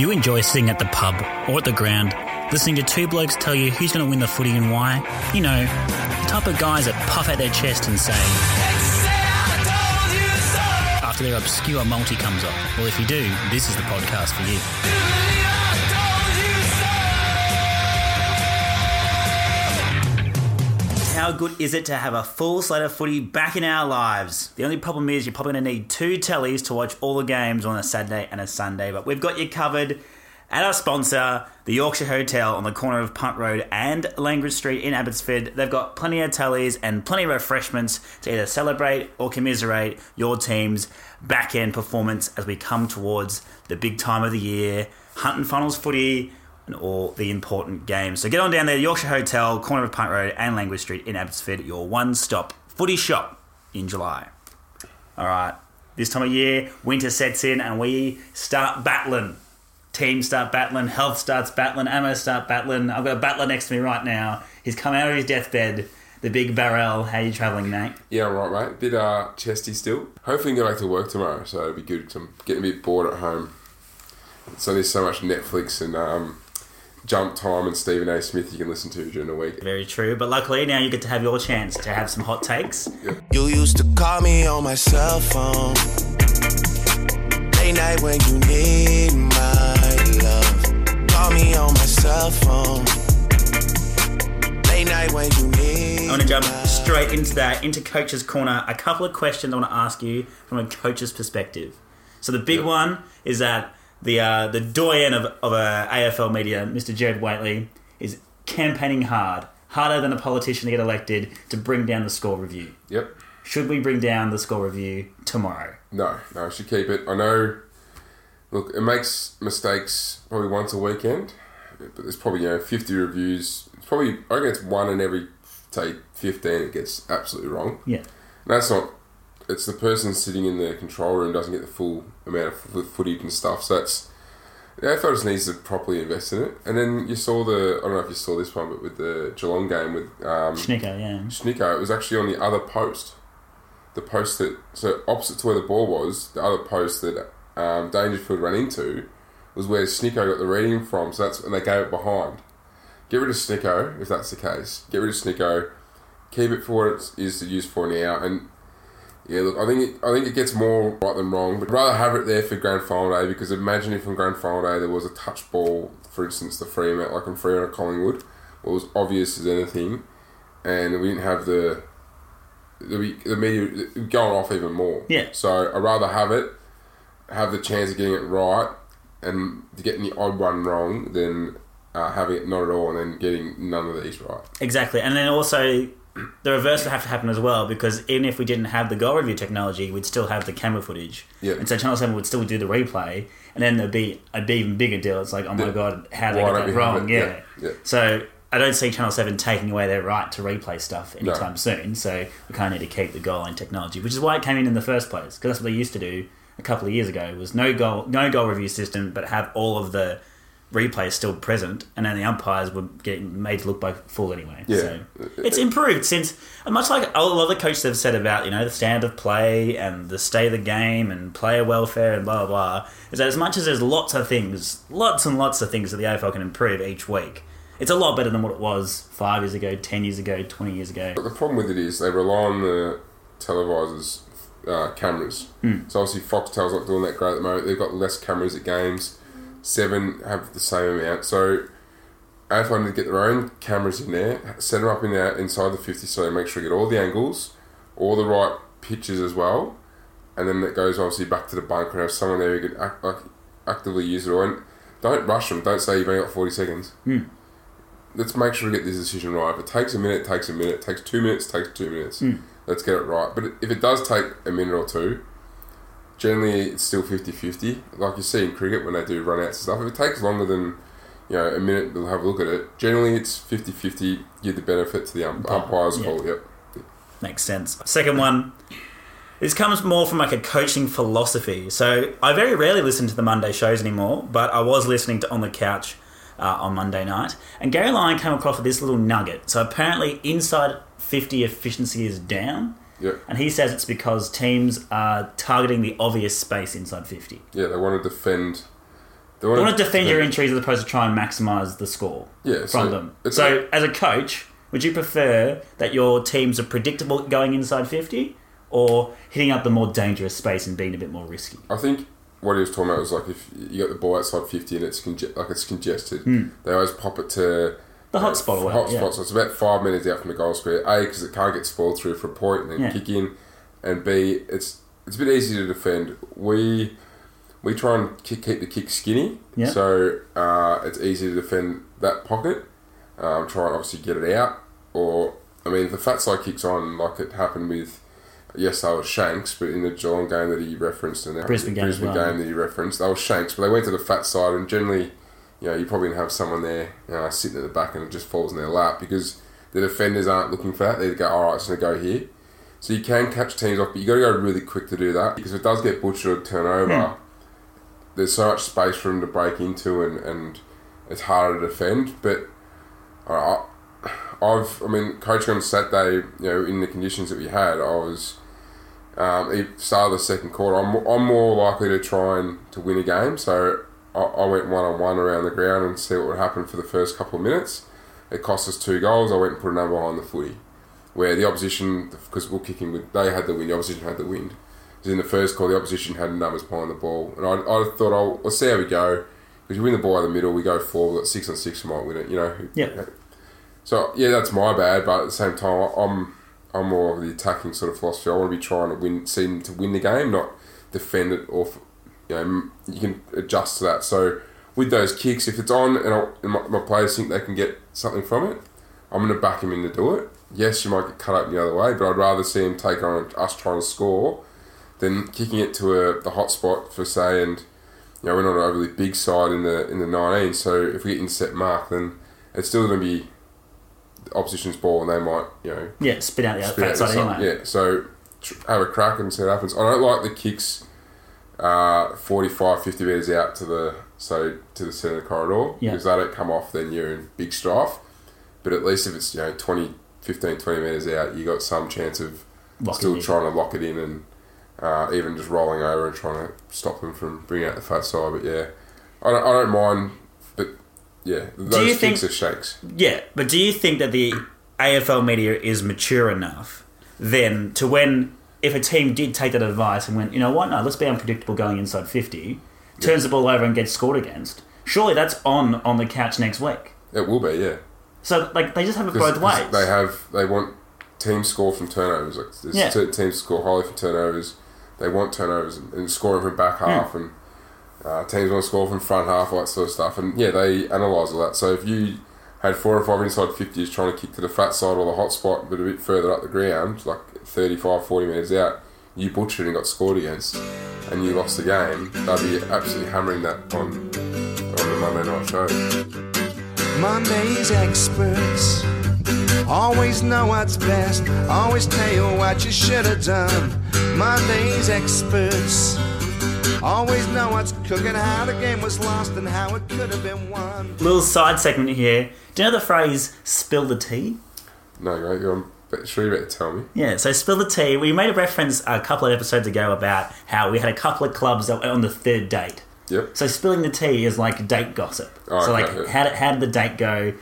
You enjoy sitting at the pub or at the ground, listening to two blokes tell you who's going to win the footy and why? You know, the type of guys that puff out their chest and say, after their obscure multi comes off. Well, if you do, this is the podcast for you. How good is it to have a full slate of footy back in our lives? The only problem is you're probably going to need two tellies to watch all the games on a Saturday and a Sunday, but we've got you covered at our sponsor, the Yorkshire Hotel on the corner of Punt Road and Langridge Street in Abbotsford. They've got plenty of tellies and plenty of refreshments to either celebrate or commiserate your team's back end performance as we come towards the big time of the year, Hunt and Funnels footy and all the important games. So get on down there, Yorkshire Hotel, corner of Punt Road and Langridge Street in Abbotsford, your one stop footy shop in July. All right, this time of year, winter sets in and we start battling. Teams start battling, health starts battling, ammo start battling. I've got a battler next to me right now. He's come out of his deathbed. The big barrel. How you travelling, mate? Yeah, right, mate. Bit uh, chesty still. Hopefully, can go back to work tomorrow, so it'll be good. I'm getting a bit bored at home. So there's so much Netflix and um, Jump Time and Stephen A. Smith you can listen to during the week. Very true. But luckily now you get to have your chance to have some hot takes. You used to call me on my cell phone. Late night when you need my love. Call me on my cell phone. Late night when you need. I want to jump straight into that, into Coach's Corner. A couple of questions I want to ask you from a coach's perspective. So the big Yep. one is that the uh, the doyen of, of uh, AFL media, Mr. Gerard Whateley, is campaigning hard, harder than a politician to get elected, to bring down the score review. Yep. Should we bring down the score review tomorrow? No, no, I should keep it. I know. Look, it makes mistakes probably once a weekend, but there's probably you know 50 reviews. It's probably I it's one in every say 15 it gets absolutely wrong. Yeah. And that's not. It's the person sitting in the control room doesn't get the full amount of f- footage and stuff. So that's the AFL just needs to properly invest in it. And then you saw the I don't know if you saw this one, but with the Geelong game with um, Schnicker, yeah. Schnicker, it was actually on the other post. The post that so opposite to where the ball was, the other post that um, Dangerfield ran into was where Snicko got the reading from. So that's and they gave it behind. Get rid of Snicko if that's the case. Get rid of Snicko. Keep it for what it is used for now. And yeah, look, I think it, I think it gets more right than wrong. But I'd rather have it there for grand final day because imagine if on grand final day there was a touch ball, for instance, the free Freeman like on Freeman or Collingwood, what was obvious as anything, and we didn't have the the, the media going off even more. Yeah. So I'd rather have it, have the chance of getting it right, and getting the odd one wrong than uh, having it not at all and then getting none of these right. Exactly, and then also the reverse would have to happen as well because even if we didn't have the goal review technology, we'd still have the camera footage, Yeah. and so Channel Seven would still do the replay, and then there'd be a be even bigger deal. It's like, oh my Yeah. god, how did Why get that wrong? Yeah. Yeah, yeah. So I don't see Channel Seven taking away their right to replay stuff anytime soon. So we kind of need to keep the goal line technology, which is why it came in in the first place because that's what they used to do a couple of years ago was no goal no goal review system, but have all of the replays still present, and then the umpires were getting made to look like fool anyway. Yeah. So it's improved since, much like a lot of the coaches have said about you know the standard of play and the state of the game and player welfare and blah blah blah. Is that as much as there's lots of things, lots and lots of things that the AFL can improve each week. It's a lot better than what it was five years ago, ten years ago, twenty years ago. But the problem with it is they rely on the televisors' uh, cameras. So obviously Foxtel's not doing that great at the moment. They've got less cameras at games. Seven have the same amount. So AFL need to get their own cameras in there, set them up in there inside the 50 so they make sure you get all the angles, all the right pitches as well. And then it goes obviously back to the bunker and have someone there who can act, like, actively use it all. And don't rush them. Don't say you've only got 40 seconds hmm. let's make sure we get this decision right. If it takes a minute, it takes a minute. It takes two minutes, it takes two minutes. Hmm. Let's get it right. But if it does take a minute or two, generally it's still 50-50. Like you see in cricket when they do run outs and stuff. If it takes longer than you know a minute, they'll have a look at it. Generally it's 50-50. Give the benefit to the ump- umpires. yeah. Call. Yep. Makes sense. Second one. This comes more from like a coaching philosophy. So I very rarely listen to the Monday shows anymore, but I was listening to On the Couch uh, on Monday night, and Gary Lyon came across with this little nugget. So apparently, inside 50 efficiency is down, Yep. and he says it's because teams are targeting the obvious space inside 50. Yeah, they want to defend They want want to defend your entries as opposed to try and maximise the score Yeah, from so them. So, as a coach, would you prefer that your teams are predictable going inside 50 or hitting up the more dangerous space and being a bit more risky? I think what he was talking about was like if you got the ball outside fifty and it's conge- like it's congested, hmm. they always pop it to The hot spot or hot whatever, yeah. So it's about five minutes out from the goal square. A because it can't get spoiled through for a point and then Yeah. kick in, and B it's it's a bit easy to defend. We we try and kick, keep the kick skinny, Yeah. so uh, it's easy to defend that pocket. Um, try and obviously get it out, or I mean, if the fat side kicks on like it happened with. Yes, they were Shanks, but in the Geelong game that he referenced and the Brisbane game Brisbane well. game that he referenced, they were Shanks, but they went to the fat side, and generally, you know, you probably have someone there uh, sitting at the back and it just falls in their lap because the defenders aren't looking for that. They go, all right, it's going to go here. So you can catch teams off, but you got to go really quick to do that because if it does get butchered or turnover, there's so much space for them to break into and, and it's harder to defend. But uh, I've, I mean, coaching on Saturday, you know, in the conditions that we had, I was, um, start of the second quarter. I'm, I'm more likely to try and to win a game, so I, I went one on one around the ground and see what would happen for the first couple of minutes. It cost us two goals. I went and put another one behind the footy, where the opposition, because we're kicking with, they had the win, the opposition had the wind. Because in the first call, the opposition had numbers behind the ball, and I, I thought, oh, let's see how we go. Because you win the ball in the middle, we go forward. We've got six on six, we might win it. You know. Yeah. So yeah, that's my bad. But at the same time, I'm I'm more of the attacking sort of philosophy. I want to be trying to win, seem to win the game, not defend it. Or you know, you can adjust to that. So with those kicks, if it's on and, I, and my, my players think they can get something from it, I'm going to back him in to do it. Yes, you might get cut up the other way, but I'd rather see him take on us trying to score than kicking it to a, the hot spot for say and you know we're not an overly big side in the in the 19 so if we get intercept mark then it's still going to be opposition's ball and they might you know Yeah, spit out the spit fat out side side. anyway. yeah so tr- have a crack and see what happens I don't like the kicks uh, 45 50 metres out to the so to the centre of the corridor Yeah. because they don't come off then you're in big strife but at least if it's you know 20 15 20 metres out you got some chance of Lock still trying to lock it in and uh, even just rolling over and trying to stop them from bringing out the fat side. But yeah, I don't, I don't mind. But yeah, those you kicks think- are shakes. Yeah, but do you think that the AFL media is mature enough then to when if a team did take that advice and went, you know what, no, let's be unpredictable going inside fifty, turns the ball over and gets scored against. Surely that's on on the couch next week. It will be, yeah. So like they just have it both ways. They have they want teams score from turnovers. Like there's Yeah. te- teams score highly from turnovers. They want turnovers and, and scoring from back half and uh, teams want to score from front half, all that sort of stuff. And yeah, they analyse all that. So if you had four or five inside 50s trying to kick to the flat side or the hot spot, but a bit further up the ground, like 35, 40 metres out, you butchered and got scored against, and you lost the game, they'd be absolutely hammering that on on the Monday night show. Monday's experts always know what's best, always tell you what you should have done. Monday's experts always know what's cooking, how the game was lost, and how it could have been won. Little side segment here. Do you know the phrase "spill the tea"? No, great, you're on. But sure, you better tell me. Yeah, so spill the tea. We made a reference a couple of episodes ago about how we had a couple of clubs that were on the third date. Yep. So spilling the tea is like date gossip. Oh, so okay, like, yeah. how did, how did the date go?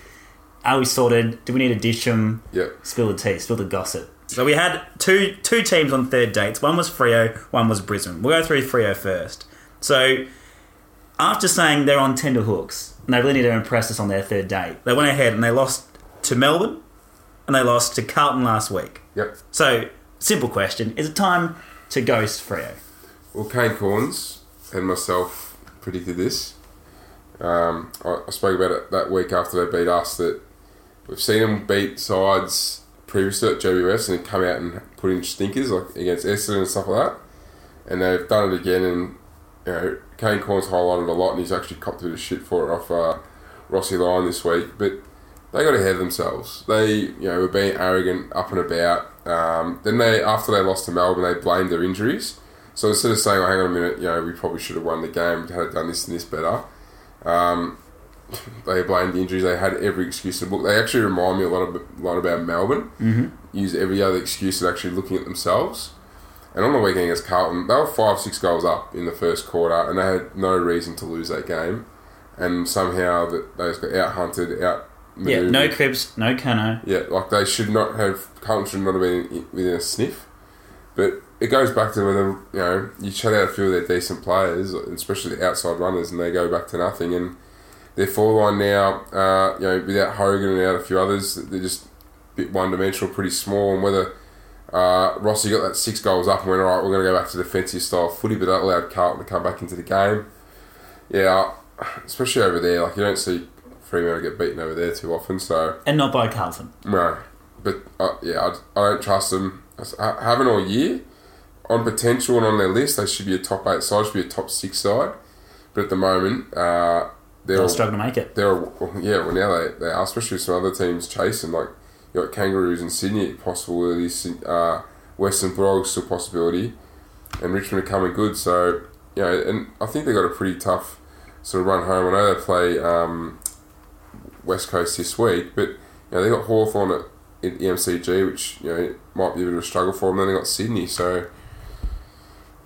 Are we sorted? Do we need to dish them? Yep. Spill the tea. Spill the gossip. So we had two two teams on third dates. One was Freo. One was Brisbane. We'll go through Freo first. So after saying they're on tender hooks and they really need to impress us on their third date, they went ahead and they lost to Melbourne and they lost to Carlton last week. Yep. So simple question: Is it time to ghost Freo? Well, Kane Cornes and myself predicted this. Um, I, I spoke about it that week after they beat us. That we've seen them beat sides previously at JBS and come out and put in stinkers like against Essendon and stuff like that. And they've done it again. And you know, Kane Cornes highlighted a lot, and he's actually copped a bit of shit for it off uh, Rossi Lyon this week. But they got ahead of themselves. They, you know, were being arrogant up and about. Um, then they, after they lost to Melbourne, they blamed their injuries. So instead of saying, "Oh, hang on a minute," you know, we probably should have won the game, we had done this and this better. Um, they blamed the injuries. They had every excuse in the book. They actually remind me a lot of lot about Melbourne. Mm-hmm. Use every other excuse of actually looking at themselves. And on the weekend against Carlton, they were five, six goals up in the first quarter, and they had no reason to lose that game. And somehow that they just got out hunted, out. Yeah, no Cripps, no Curnow. Yeah, like they should not have. Carlton should not have been within a sniff. But it goes back to whether you know you shut out a few of their decent players, especially the outside runners, and they go back to nothing. And their forward line now, uh, you know, without Hogan and out a few others, they're just a bit one dimensional, pretty small. And whether uh, Rossi got that six goals up and went, all right, we're going to go back to defensive style footy, but that allowed Carlton to come back into the game. Yeah, especially over there, like you don't see Fremantle get beaten over there too often. So And not by Carlton. no, but uh, yeah, I, I don't trust them. I haven't all year. On potential and on their list, they should be a top eight side, should be a top six side. But at the moment, uh, They'll all- struggle to make it. they're yeah. Well, now they, they are, especially with some other teams chasing. Like you got Kangaroos in Sydney, possibility. Uh, Western Bulldogs still possibility, and Richmond are coming good. So you know, and I think they got a pretty tough sort of run home. I know they play um, West Coast this week, but you know they got Hawthorn at in the MCG, which you know might be a bit of a struggle for them. Then they got Sydney, so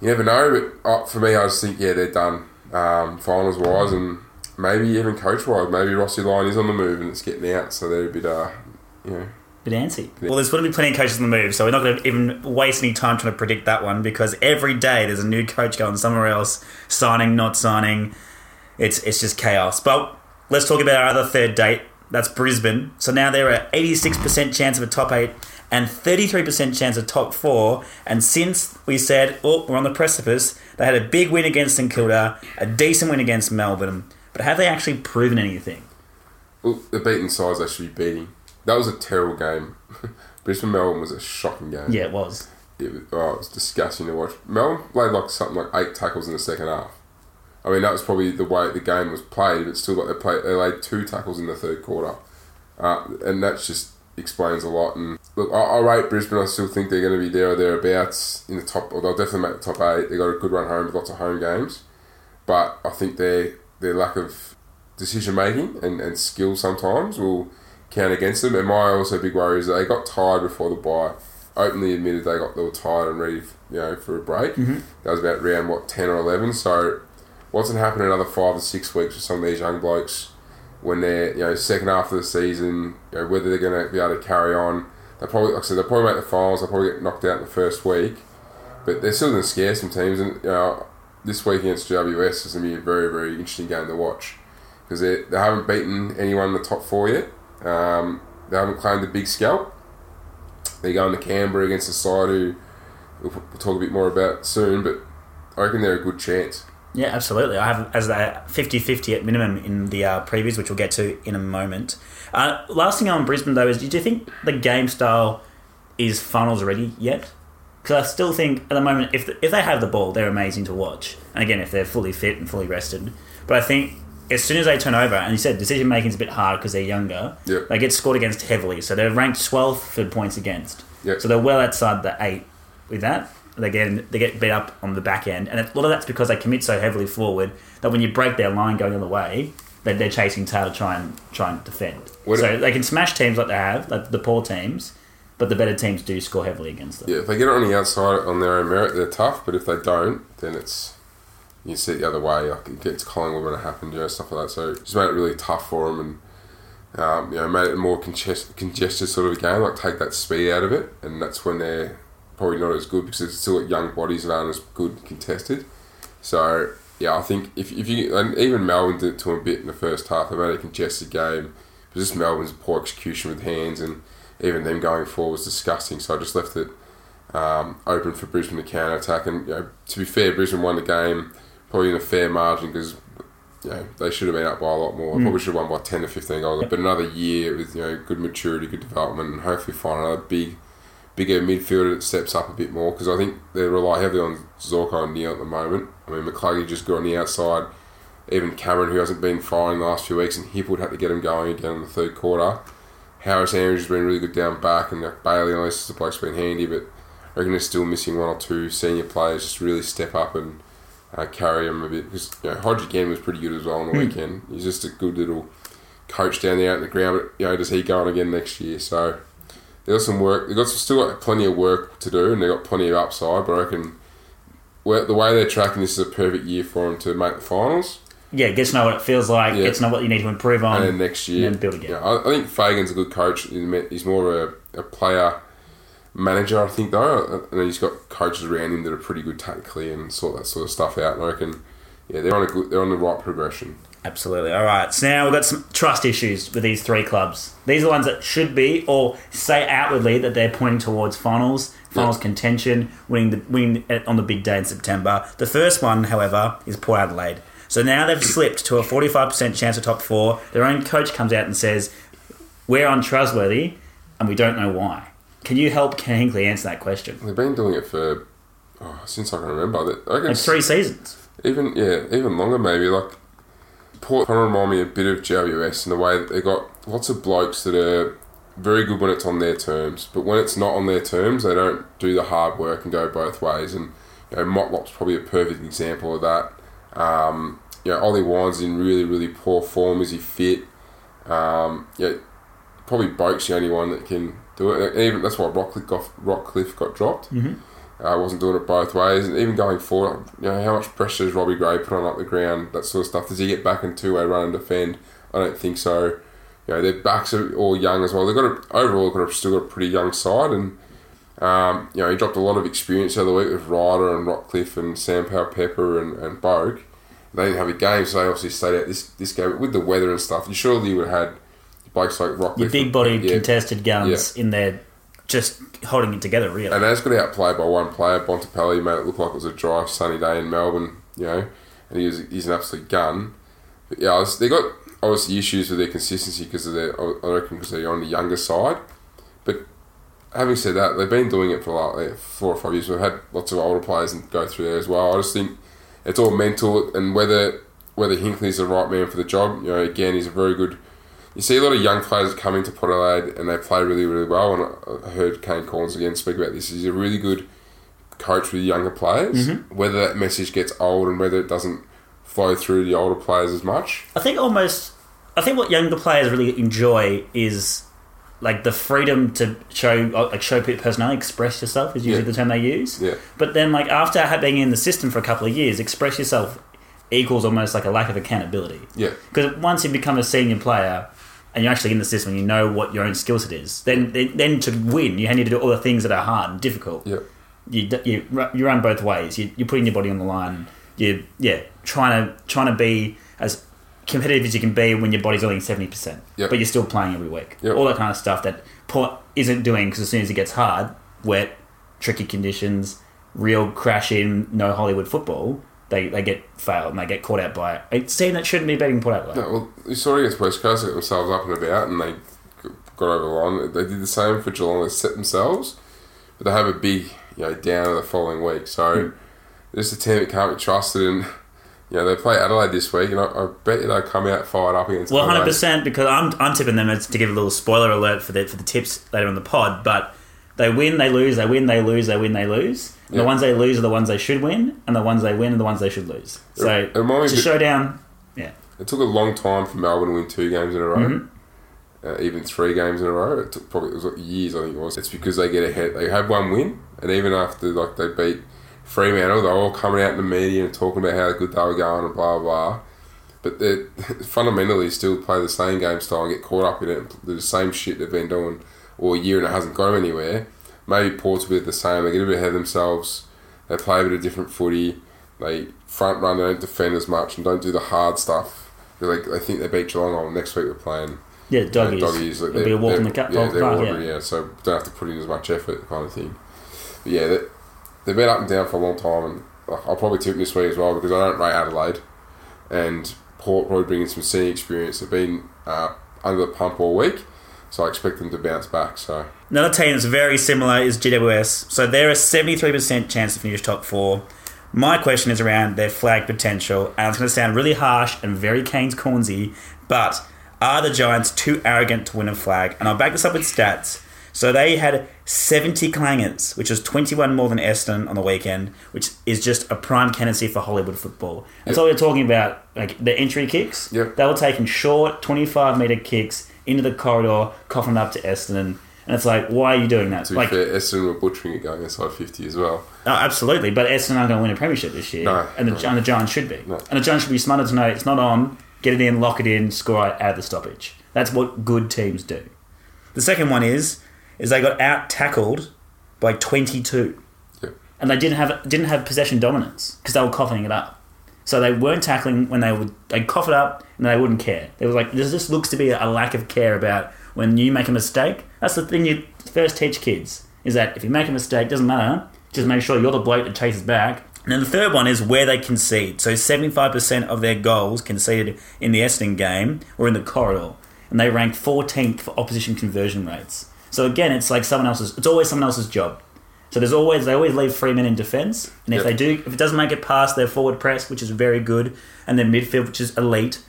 you never know. But uh, for me, I just think yeah, they're done um, finals wise, and maybe even coach wise. Maybe Rossi Lyon is on the move and it's getting out, so they're a bit uh, you know. Bit antsy. Well, there's going to be plenty of coaches on the move, so we're not going to even waste any time trying to predict that one because every day there's a new coach going somewhere else, signing, not signing. It's it's just chaos. But let's talk about our other third date. That's Brisbane. So now they're at 86% chance of a top eight and 33% chance of top four. And since we said, oh, we're on the precipice, they had a big win against St Kilda, a decent win against Melbourne. But have they actually proven anything? Well, the beaten sides they should be beating. That was a terrible game. Brisbane Melbourne was a shocking game. Yeah, it was. It was, oh, it was disgusting to watch. Melbourne played like something like eight tackles in the second half. I mean, that was probably the way the game was played, but still, like they played, they laid two tackles in the third quarter, uh, and that just explains a lot. And look, I, I rate Brisbane. I still think they're going to be there or thereabouts in the top, or they'll definitely make the top eight. They got a good run home with lots of home games, but I think their their lack of decision making and, and skill sometimes will count against them. And my also big worry is that they got tired before the bye. Openly admitted they got they were tired and ready, you know, for a break. Mm-hmm. That was about round what ten or eleven. So what's going to happen in another five or six weeks with some of these young blokes when they're you know second half of the season? You know, whether they're going to be able to carry on. They probably, like I said, they'll probably make the finals. They'll probably get knocked out in the first week, but they're still going to scare some teams. And you know, this week against GWS is going to be a very very interesting game to watch because they they haven't beaten anyone in the top four yet. Um, they haven't claimed the big scalp. They're going to Canberra against a side who we'll, we'll talk a bit more about soon, but I reckon they're a good chance. Yeah, absolutely. I have as a 50-50 at minimum in the uh, previews, which we'll get to in a moment. Uh, last thing on Brisbane though is, do you think the game style is finals ready yet? Because I still think at the moment, if if they have the ball, they're amazing to watch. And again, if they're fully fit and fully rested, but I think as soon as they turn over, and you said decision making is a bit hard because they're younger, Yep. they get scored against heavily. So they're ranked 12th for points against. Yep. So they're well outside the eight with that. They get they get beat up on the back end, and a lot of that's because they commit so heavily forward that when you break their line going the other way, that they're chasing tail to try and try and defend. What- so they can smash teams like they have, like the poor teams, but the better teams do score heavily against them. Yeah, if they get it on the outside on their own merit, they're tough. But if they don't, then it's you see it the other way. Like it gets Collingwood when it happened, you know, stuff like that. So just made it really tough for them, and um, you know, made it a more congest- congested sort of a game. Like take that speed out of it, and that's when they're probably not as good because it's still young bodies that aren't as good contested. So yeah, I think if, if you and even Melbourne did it to a bit in the first half, they made a congested game. But just Melbourne's poor execution with hands and even them going forward was disgusting. So I just left it um, open for Brisbane to counter attack. And you know, to be fair, Brisbane won the game probably in a fair margin because you know, they should have been up by a lot more. Probably should have won by ten to fifteen goals. But another year with you know good maturity, good development, and hopefully find another big, bigger midfielder that steps up a bit more. Because I think they rely heavily on Zorko and Neale at the moment. I mean, McCluggage just got on the outside. Even Cameron, who hasn't been firing the last few weeks, and Hipwood had to get him going again in the third quarter. Harris Andrews has been really good down back, and like Bailey, I this is the bloke's been handy, but I reckon they're still missing one or two senior players just really step up and uh, carry them a bit. Because you know, Hodge again was pretty good as well on the weekend. He's just a good little coach down there out in the ground. But you know, does he go on again next year? So they got some work. They've got some, still got plenty of work to do, and they've got plenty of upside. But I reckon the way they're tracking this is a perfect year for them to make the finals. Yeah, gets to know what it feels like. Yeah. Get to know what you need to improve on. and then next year, and then build again. Yeah, I, I think Fagan's a good coach. He's more of a, a player manager, I think, though, and he's got coaches around him that are pretty good tactically and sort that sort of stuff out. And I reckon, yeah, they're on a good, they're on the right progression. Absolutely. All right. So now we've got some trust issues with these three clubs. These are the ones that should be, or say outwardly that they're pointing towards finals, finals Yeah. contention, winning the winning on the big day in September. The first one, however, is Port Adelaide. So now they've slipped to a forty-five percent chance of top four. Their own coach comes out and says, "We're untrustworthy, and we don't know why." Can you help Ken Hinkley answer that question? They've been doing it for oh, since I can remember. I reckon It's three seasons. even yeah, even longer maybe. Like Port kind of remind me a bit of GWS in the way that they got lots of blokes that are very good when it's on their terms, but when it's not on their terms, they don't do the hard work and go both ways. And you know, Motlop's probably a perfect example of that. Um, you know, Ollie Wine's in really really poor form. Is he fit? Um, yeah, probably Boak's the only one that can do it. And even that's why Rockliff got Rockliff got dropped. Mm-hmm. I wasn't doing it both ways, and even going forward, you know, how much pressure does Robbie Gray put on up the ground? That sort of stuff. Does he get back in two way run and defend? I don't think so. You know, their backs are all young as well. They've got a, overall got a, still got a pretty young side, and um, you know, he dropped a lot of experience the other week with Ryder and Rockliff and Sam Powell Pepper and, and Bogue. They didn't have a game, so they obviously stayed out this this game with the weather and stuff. You surely you would have had blokes like Rockliff, Your big bodied yeah, contested guns in there, just holding it together. Really. And as got outplayed by one player, Bontempelli made it look like it was a dry, sunny day in Melbourne, you know, and he was he's an absolute gun. But yeah, was, they got obviously issues with their consistency because of their, I reckon, because they're on the younger side. But having said that, they've been doing it for like four or five years. We've had lots of older players and go through there as well. I just think it's all mental and whether whether Hinkley's the right man for the job. You know, again, he's a very good. You see a lot of young players coming to Port Adelaide and they play really, really well. And I heard Kane Collins again speak about this. He's a really good coach with younger players. Mm-hmm. Whether that message gets old and whether it doesn't flow through the older players as much. I think almost. I think what younger players really enjoy is like the freedom to show uh, like show personality, express yourself is usually Yeah. the term they use. Yeah. But then like after being in the system for a couple of years, express yourself equals almost like a lack of accountability. Yeah. Because once you become a senior player and you're actually in the system, and you know what your own skill set is. Then then, then to win, you need to do all the things that are hard and difficult. Yeah. You you you run both ways. You you're putting your body on the line. You yeah trying to trying to be as competitive as you can be when your body's only seventy percent, Yep. but you're still playing every week. Yep. All that kind of stuff that Port isn't doing because as soon as it gets hard, wet, tricky conditions, real crash in, no Hollywood football, they, they get failed and they get caught out by it. a team that shouldn't be beating Port Adelaide. No, well, you saw against West Coast, they got themselves up and about, and they got over the line. They did the same for Geelong. They set themselves, but they have a big, you know, down the following week. So hmm. this is a team that can't be trusted. And you know, they play Adelaide this week, and I, I bet you they'll come out fired up against. Well, hundred Adelaide. percent because I'm I'm tipping them as to give a little spoiler alert for the for the tips later in the pod. But they win, they lose, they win, they lose, they win, they lose. And The ones they lose are the ones they should win, and the ones they win are the ones they should lose. So It reminds me it's a a showdown. Yeah, It took a long time for Melbourne to win two games in a row. Mm-hmm. Uh, even three games in a row. It took probably it was like years. I think it was. It's because they get ahead. They have one win, and even after like they beat Fremantle, they're all coming out in the media and talking about how good they were going and blah blah. blah. But they fundamentally still play the same game style and get caught up in it. Do the same shit they've been doing all year and it hasn't got them anywhere. Maybe Port's a bit the same. They get a bit ahead of themselves. They play a bit of different footy. They front run, they don't defend as much, and don't do the hard stuff. They, like, they think they beat Geelong. Oh, next week we're playing yeah, doggies. doggies. Like, It'll be a walk in the cup. Yeah, they're park, yeah. yeah. So don't have to put in as much effort, kind of thing. But yeah, they've been up and down for a long time, and I'll probably tip this week as well because I don't rate Adelaide, and Port probably bringing some senior experience. They've been uh, under the pump all week, so I expect them to bounce back. So Another team that's very similar is GWS. So they're a 73% chance to finish top four. My question is around their flag potential, and it's going to sound really harsh and very Keynes Cornsy, but are the Giants too arrogant to win a flag? And I'll back this up with stats. So they had 70 clangers, which is 21 more than Eston on the weekend, which is just a prime candidacy for Hollywood football. That's all we're talking about, like the entry kicks. Yep. They were taking short, 25 metre kicks into the corridor, coughing up to Eston. And it's like, why are you doing that? To like, fair, Essendon were butchering it going inside 50 as well. Oh, absolutely, but Essendon aren't going to win a premiership this year, No, and the, no. and the Giants should be, No. and the Giants should be smarter to know it's not on. Get it in, lock it in, score it out of the stoppage. That's what good teams do. The second one is is they got out tackled by twenty two, Yeah. and they didn't have didn't have possession dominance because they were coughing it up. So they weren't tackling when they would they cough it up and they wouldn't care. They was like just looks to be a lack of care about when you make a mistake. That's the thing you first teach kids is that if you make a mistake, doesn't matter. Just make sure you're the bloke that chases back. And then the third one is where they concede. So seventy five percent of their goals conceded in the Essendon game were in the corridor, and they ranked fourteenth for opposition conversion rates. So again, it's like someone else's. It's always someone else's job. So there's always they always leave three men in defence, and if Yep. they do, if it doesn't make it past their forward press, which is very good, and their midfield, which is elite,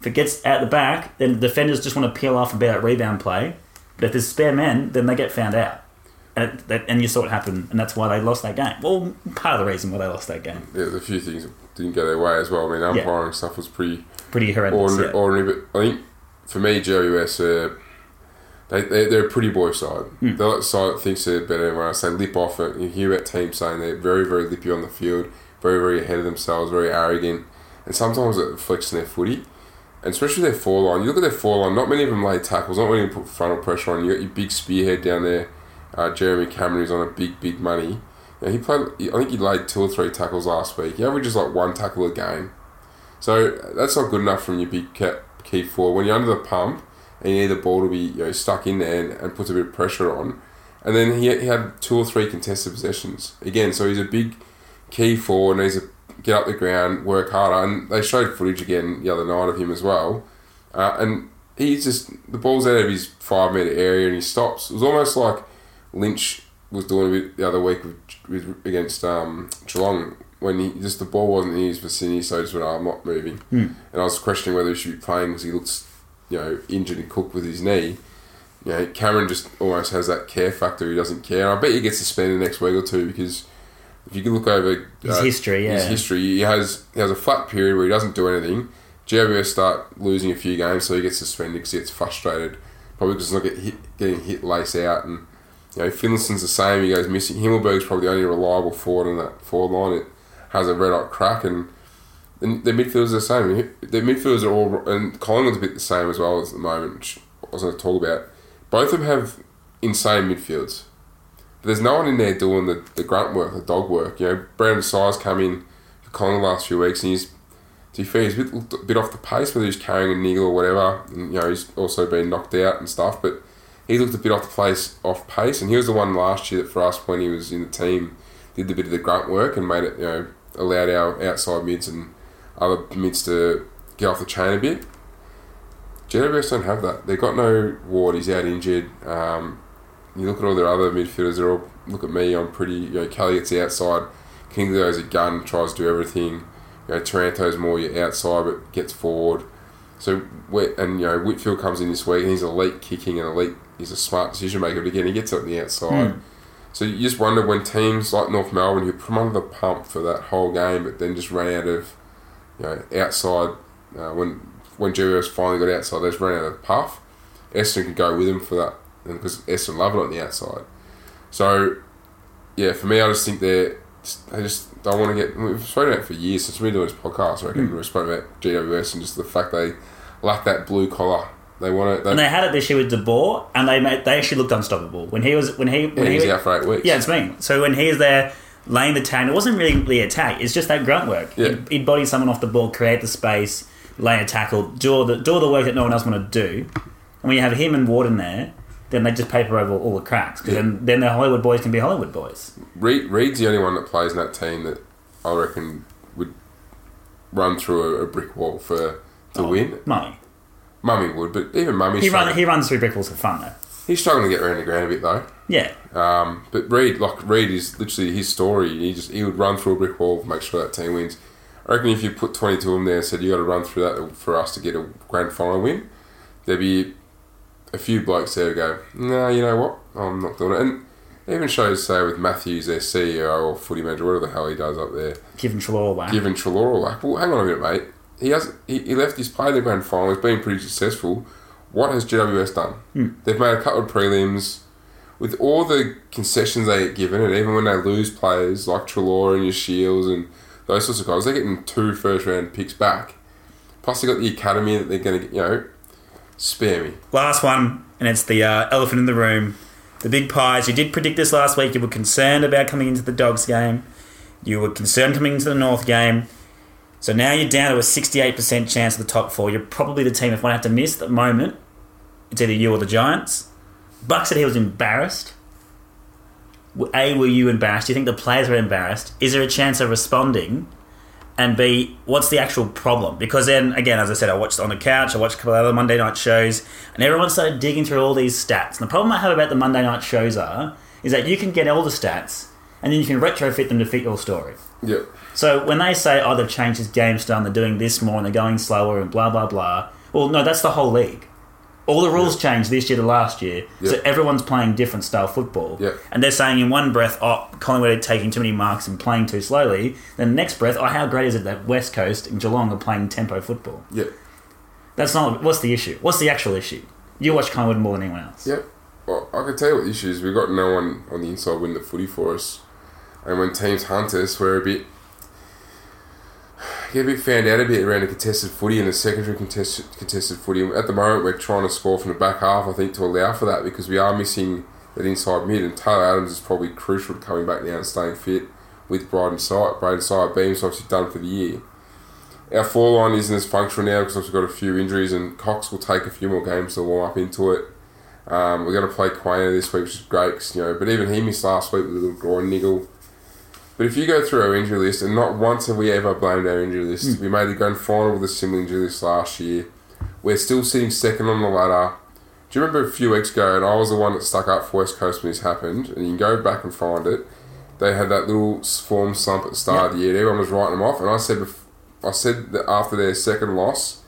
if it gets out the back, then the defenders just want to peel off about rebound play. But if there's spare men, then they get found out, and it, that, and you saw it happen, and that's why they lost that game. Well, part of the reason why they lost that game, Yeah, there's a few things that didn't go their way as well. I mean, umpiring stuff was pretty pretty horrendous. ordinary, yeah. ordinary, but I think for me, GWS, uh, they, they, they're a pretty boy side. Hmm. They're that side that thinks they're better. When I say lip off it, you hear about teams saying they're very, very lippy on the field, very, very ahead of themselves, very arrogant, and sometimes it reflects in their footy. And especially their four line. You look at their four line, not many of them lay tackles, not many of them put frontal pressure on. You got your big spearhead down there, uh, Jeremy Cameron, who's on a big, big money. Know, he played, I think he laid two or three tackles last week. He averages like one tackle a game. So that's not good enough from your big key four. When you're under the pump and you need the ball to be you know, stuck in there and, and puts a bit of pressure on. And then he, he had two or three contested possessions. Again, so he's a big key four and needs to get up the ground, work harder. And they showed footage again the other night of him as well. Uh, and he's just, the ball's out of his five metre area and he stops. It was almost like Lynch was doing a bit the other week with, with against um, Geelong when he just the ball wasn't in his vicinity, so he just went, oh, I'm not moving. And I was questioning whether he should be playing because he looks, you know, injured and cooked with his knee. You know, Cameron just almost has that care factor. He doesn't care. I bet he gets suspended next week or two because if you can look over uh, His history, his history, he has he has a flat period where he doesn't do anything. GWS start losing a few games, so he gets suspended because he gets frustrated, probably because he's not get hit, getting hit lace out. And you know, Finlayson's the same. He goes missing. Himmelberg's probably the only reliable forward in that forward line. It has a red hot crack, and and their midfielders are the same. Their midfielders are all, and Collingwood's a bit the same as well at the moment, which I was going to talk about. Both of them have insane midfields. But there's no one in there doing the, the grunt work, the dog work. You know, Brayden Sier come in for Collingwood the last few weeks, and he's, to be fair, he's a bit, a bit off the pace, whether he's carrying a niggle or whatever. And, you know, he's also been knocked out and stuff, but he looked a bit off the place, off pace, and he was the one last year that for us when he was in the team did a bit of the grunt work and made it, you know, allowed our outside mids and other mids to get off the chain a bit. GWS don't have that. They've got no Ward. He's out injured. Um, you look at all their other midfielders. They're all look at me. I'm pretty. You know, Kelly gets the outside. Kingsley goes a gun, tries to do everything. You know, Taranto's more your outside, but gets forward. So and you know Whitfield comes in this week and he's elite kicking and elite. He's a smart decision maker, but again he gets up the outside. So you just wonder when teams like North Melbourne who put 'em under the pump for that whole game, but then just ran out of you know outside uh, when when GWS finally got outside, they just ran out of puff. Essendon could go with him for that because Essendon loved it on the outside. So yeah, for me, I just think they're they just don't want to get. We've spoken about it for years since we've been doing this podcast. I reckon we've spoken about GWS and just the fact they lack that blue collar. They want to. And They, had it this year with De Boer, and they made, they actually looked unstoppable when he was when he when yeah, he he's out for eight weeks. Yeah, it's me. So when he's there laying the tag, it wasn't really the attack. It's just that grunt work. Yeah. He'd, he'd body someone off the ball, create the space, lay a tackle, do all the do all the work that no one else want to do. And when you have him and Warden there, then they just paper over all the cracks. Because Yeah. then then the Hollywood boys can be Hollywood boys. Reed, Reed's the only one that plays in that team that I reckon would run through a, a brick wall for to oh, win. Mummy. Mummy would, but even Mummy's He run he runs through brick walls for fun though. He's struggling to get around the ground a bit though. Yeah. Um, but Reed, like Reed, is literally his story. He just he would run through a brick wall, make sure that team wins. I reckon if you put twenty to him there and said you got to run through that for us to get a grand final win, there'd be a few blokes there who go, no, you know what, I'm not doing it. And it even shows, say, with Matthews, their CEO or footy manager, whatever the hell he does up there, Giving Treloar away. giving Treloar like, well, hang on a minute, mate. He has he, he left his play the grand final. He's been pretty successful. What has GWS done? They've made a couple of prelims. with all the concessions they get given, and even when they lose players like Treloar and your Shields and those sorts of guys, they're getting two first round picks back. Plus, they got the academy that they're going to, you know, spare me. Last one, and it's the uh, elephant in the room. The big pies. You did predict this last week. You were concerned about coming into the Dogs game. You were concerned coming into the North game. So now you're down to a 68% chance of the top four. You're probably the team if one had to miss at the moment. It's either you or the Giants. Buck said he was embarrassed. A, were you embarrassed? Do you think the players were embarrassed? Is there a chance of responding? And B, what's the actual problem? Because then, again, as I said, I watched on the couch, I watched a couple of other Monday night shows, and everyone started digging through all these stats. And the problem I have about the Monday night shows are, is that you can get all the stats, and then you can retrofit them to fit your story. Yep. So when they say, oh, they've changed his game style, and they're doing this more, and they're going slower, and blah, blah, blah, well, no, that's the whole league. All the rules changed this year to last year, so everyone's playing different style football. Yeah. And they're saying in one breath, oh, Collingwood are taking too many marks and playing too slowly. Then the next breath, oh, how great is it that West Coast and Geelong are playing tempo football? Yeah. That's not. What's the issue? What's the actual issue? You watch Collingwood more than anyone else. Yep. Well, I can tell you what the issue is. We've got no one on the inside winning the footy for us. And when teams hunt us, we're a bit. Bit found out a bit around the contested footy and the secondary contested, contested footy. At the moment, we're trying to score from the back half, I think, to allow for that because we are missing that inside mid. And Taylor Adams is probably crucial to coming back now and staying fit with Brayden Sier. Brayden Sier Beam's obviously done for the year. Our four line isn't as functional now because we've got a few injuries, and Cox will take a few more games to warm up into it. Um, we're going to play Quaynor this week, which is great, you know. But even he missed last week with a little groin niggle. But if you go through our injury list, and not once have we ever blamed our injury list. Hmm. We made the grand final with a similar injury list last year. We're still sitting second on the ladder. Do you remember a few weeks ago, and I was the one that stuck up for West Coast when this happened, and you can go back and find it. They had that little form slump at the start of the year. Everyone was writing them off, and I said, bef- I said that after their second loss,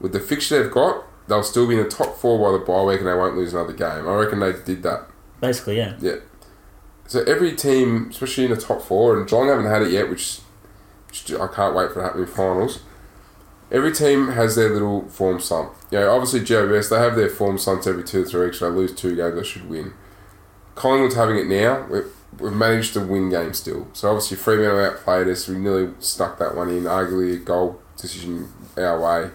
with the fixture they've got, they'll still be in the top four by the bye week, and they won't lose another game. I reckon they did that. Basically, yeah. Yeah. So every team, especially in the top four, and Geelong haven't had it yet, which, which I can't wait for to in finals. Every team has their little form slump. You know, obviously GWS, they have their form slumps every two or three weeks. They lose two games, they should win. Collingwood's having it now. We've, we've managed to win games still. So obviously Fremantle outplayed us. We nearly stuck that one in. Arguably a goal decision our way.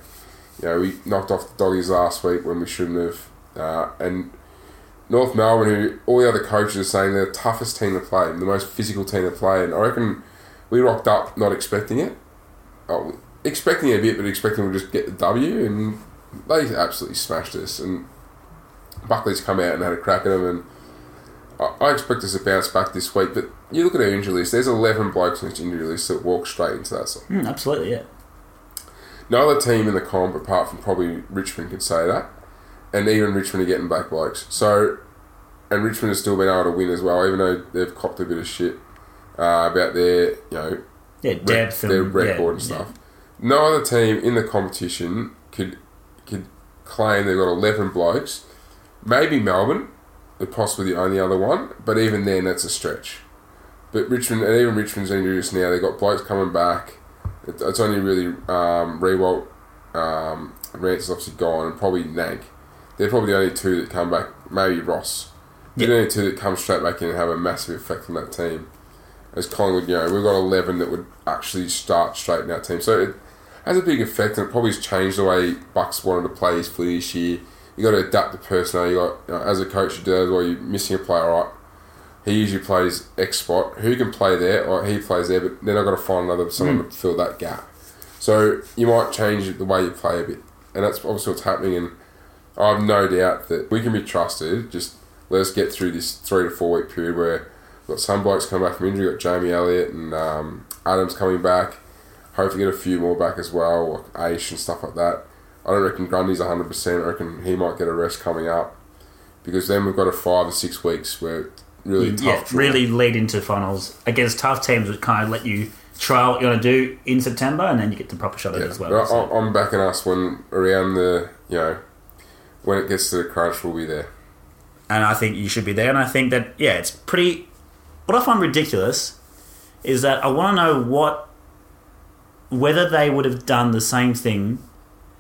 You know, we knocked off the doggies last week when we shouldn't have. Uh, and North Melbourne, who all the other coaches are saying they're the toughest team to play, the most physical team to play, and I reckon we rocked up not expecting it, oh, expecting it a bit, but expecting to just get the W, and they absolutely smashed us. And Buckley's come out and had a crack at them, and I, I expect us to bounce back this week. But you look at our injury list; there's 11 blokes on this injury list that walk straight into that. side. Mm, absolutely, yeah. No other team in the comp, apart from probably Richmond, could say that. And even Richmond are getting back blokes. So, and Richmond has still been able to win as well, even though they've copped a bit of shit uh, about their, you know, Yeah, rec- depth their record yeah, and stuff. No other team in the competition could could claim they've got 11 blokes. Maybe Melbourne, they're possibly the only other one, but even then, that's a stretch. But Richmond, and even Richmond's injuries now, they've got blokes coming back. It's only really um, Riewoldt, um, Rance is obviously gone, and probably Nank. They're probably the only two that come back. Maybe Ross. They're the only two that come straight back in and have a massive effect on that team. As Collingwood, you know, we've got 11 that would actually start straight in that team. So it has a big effect, and it probably has changed the way Bucks wanted to play his footy this year. you got to adapt the personnel. You got, you know, as a coach, you do that as well. You're missing a player, right? He usually plays X spot. Who can play there, or he plays there, but then I've got to find another someone hmm. to fill that gap. So you might change the way you play a bit, and that's obviously what's happening. And I have no doubt that we can be trusted. Just let us get through this three to four week period where we've got some blokes coming back from injury. We've got Jamie Elliott and um, Adams coming back. Hopefully, get a few more back as well, like Aish and stuff like that. I don't reckon Grundy's 100%. I reckon he might get a rest coming up because then we've got a five or six weeks where really tough. yeah, draw. really lead into finals against tough teams, which kind of let you try what you want to do in September, and then you get the proper shot at it as well. So. I'm backing us when around the you know when it gets to the crunch, we'll be there. and I think you should be there. And I think that yeah, it's pretty. What I find ridiculous is that I want to know what whether they would have done the same thing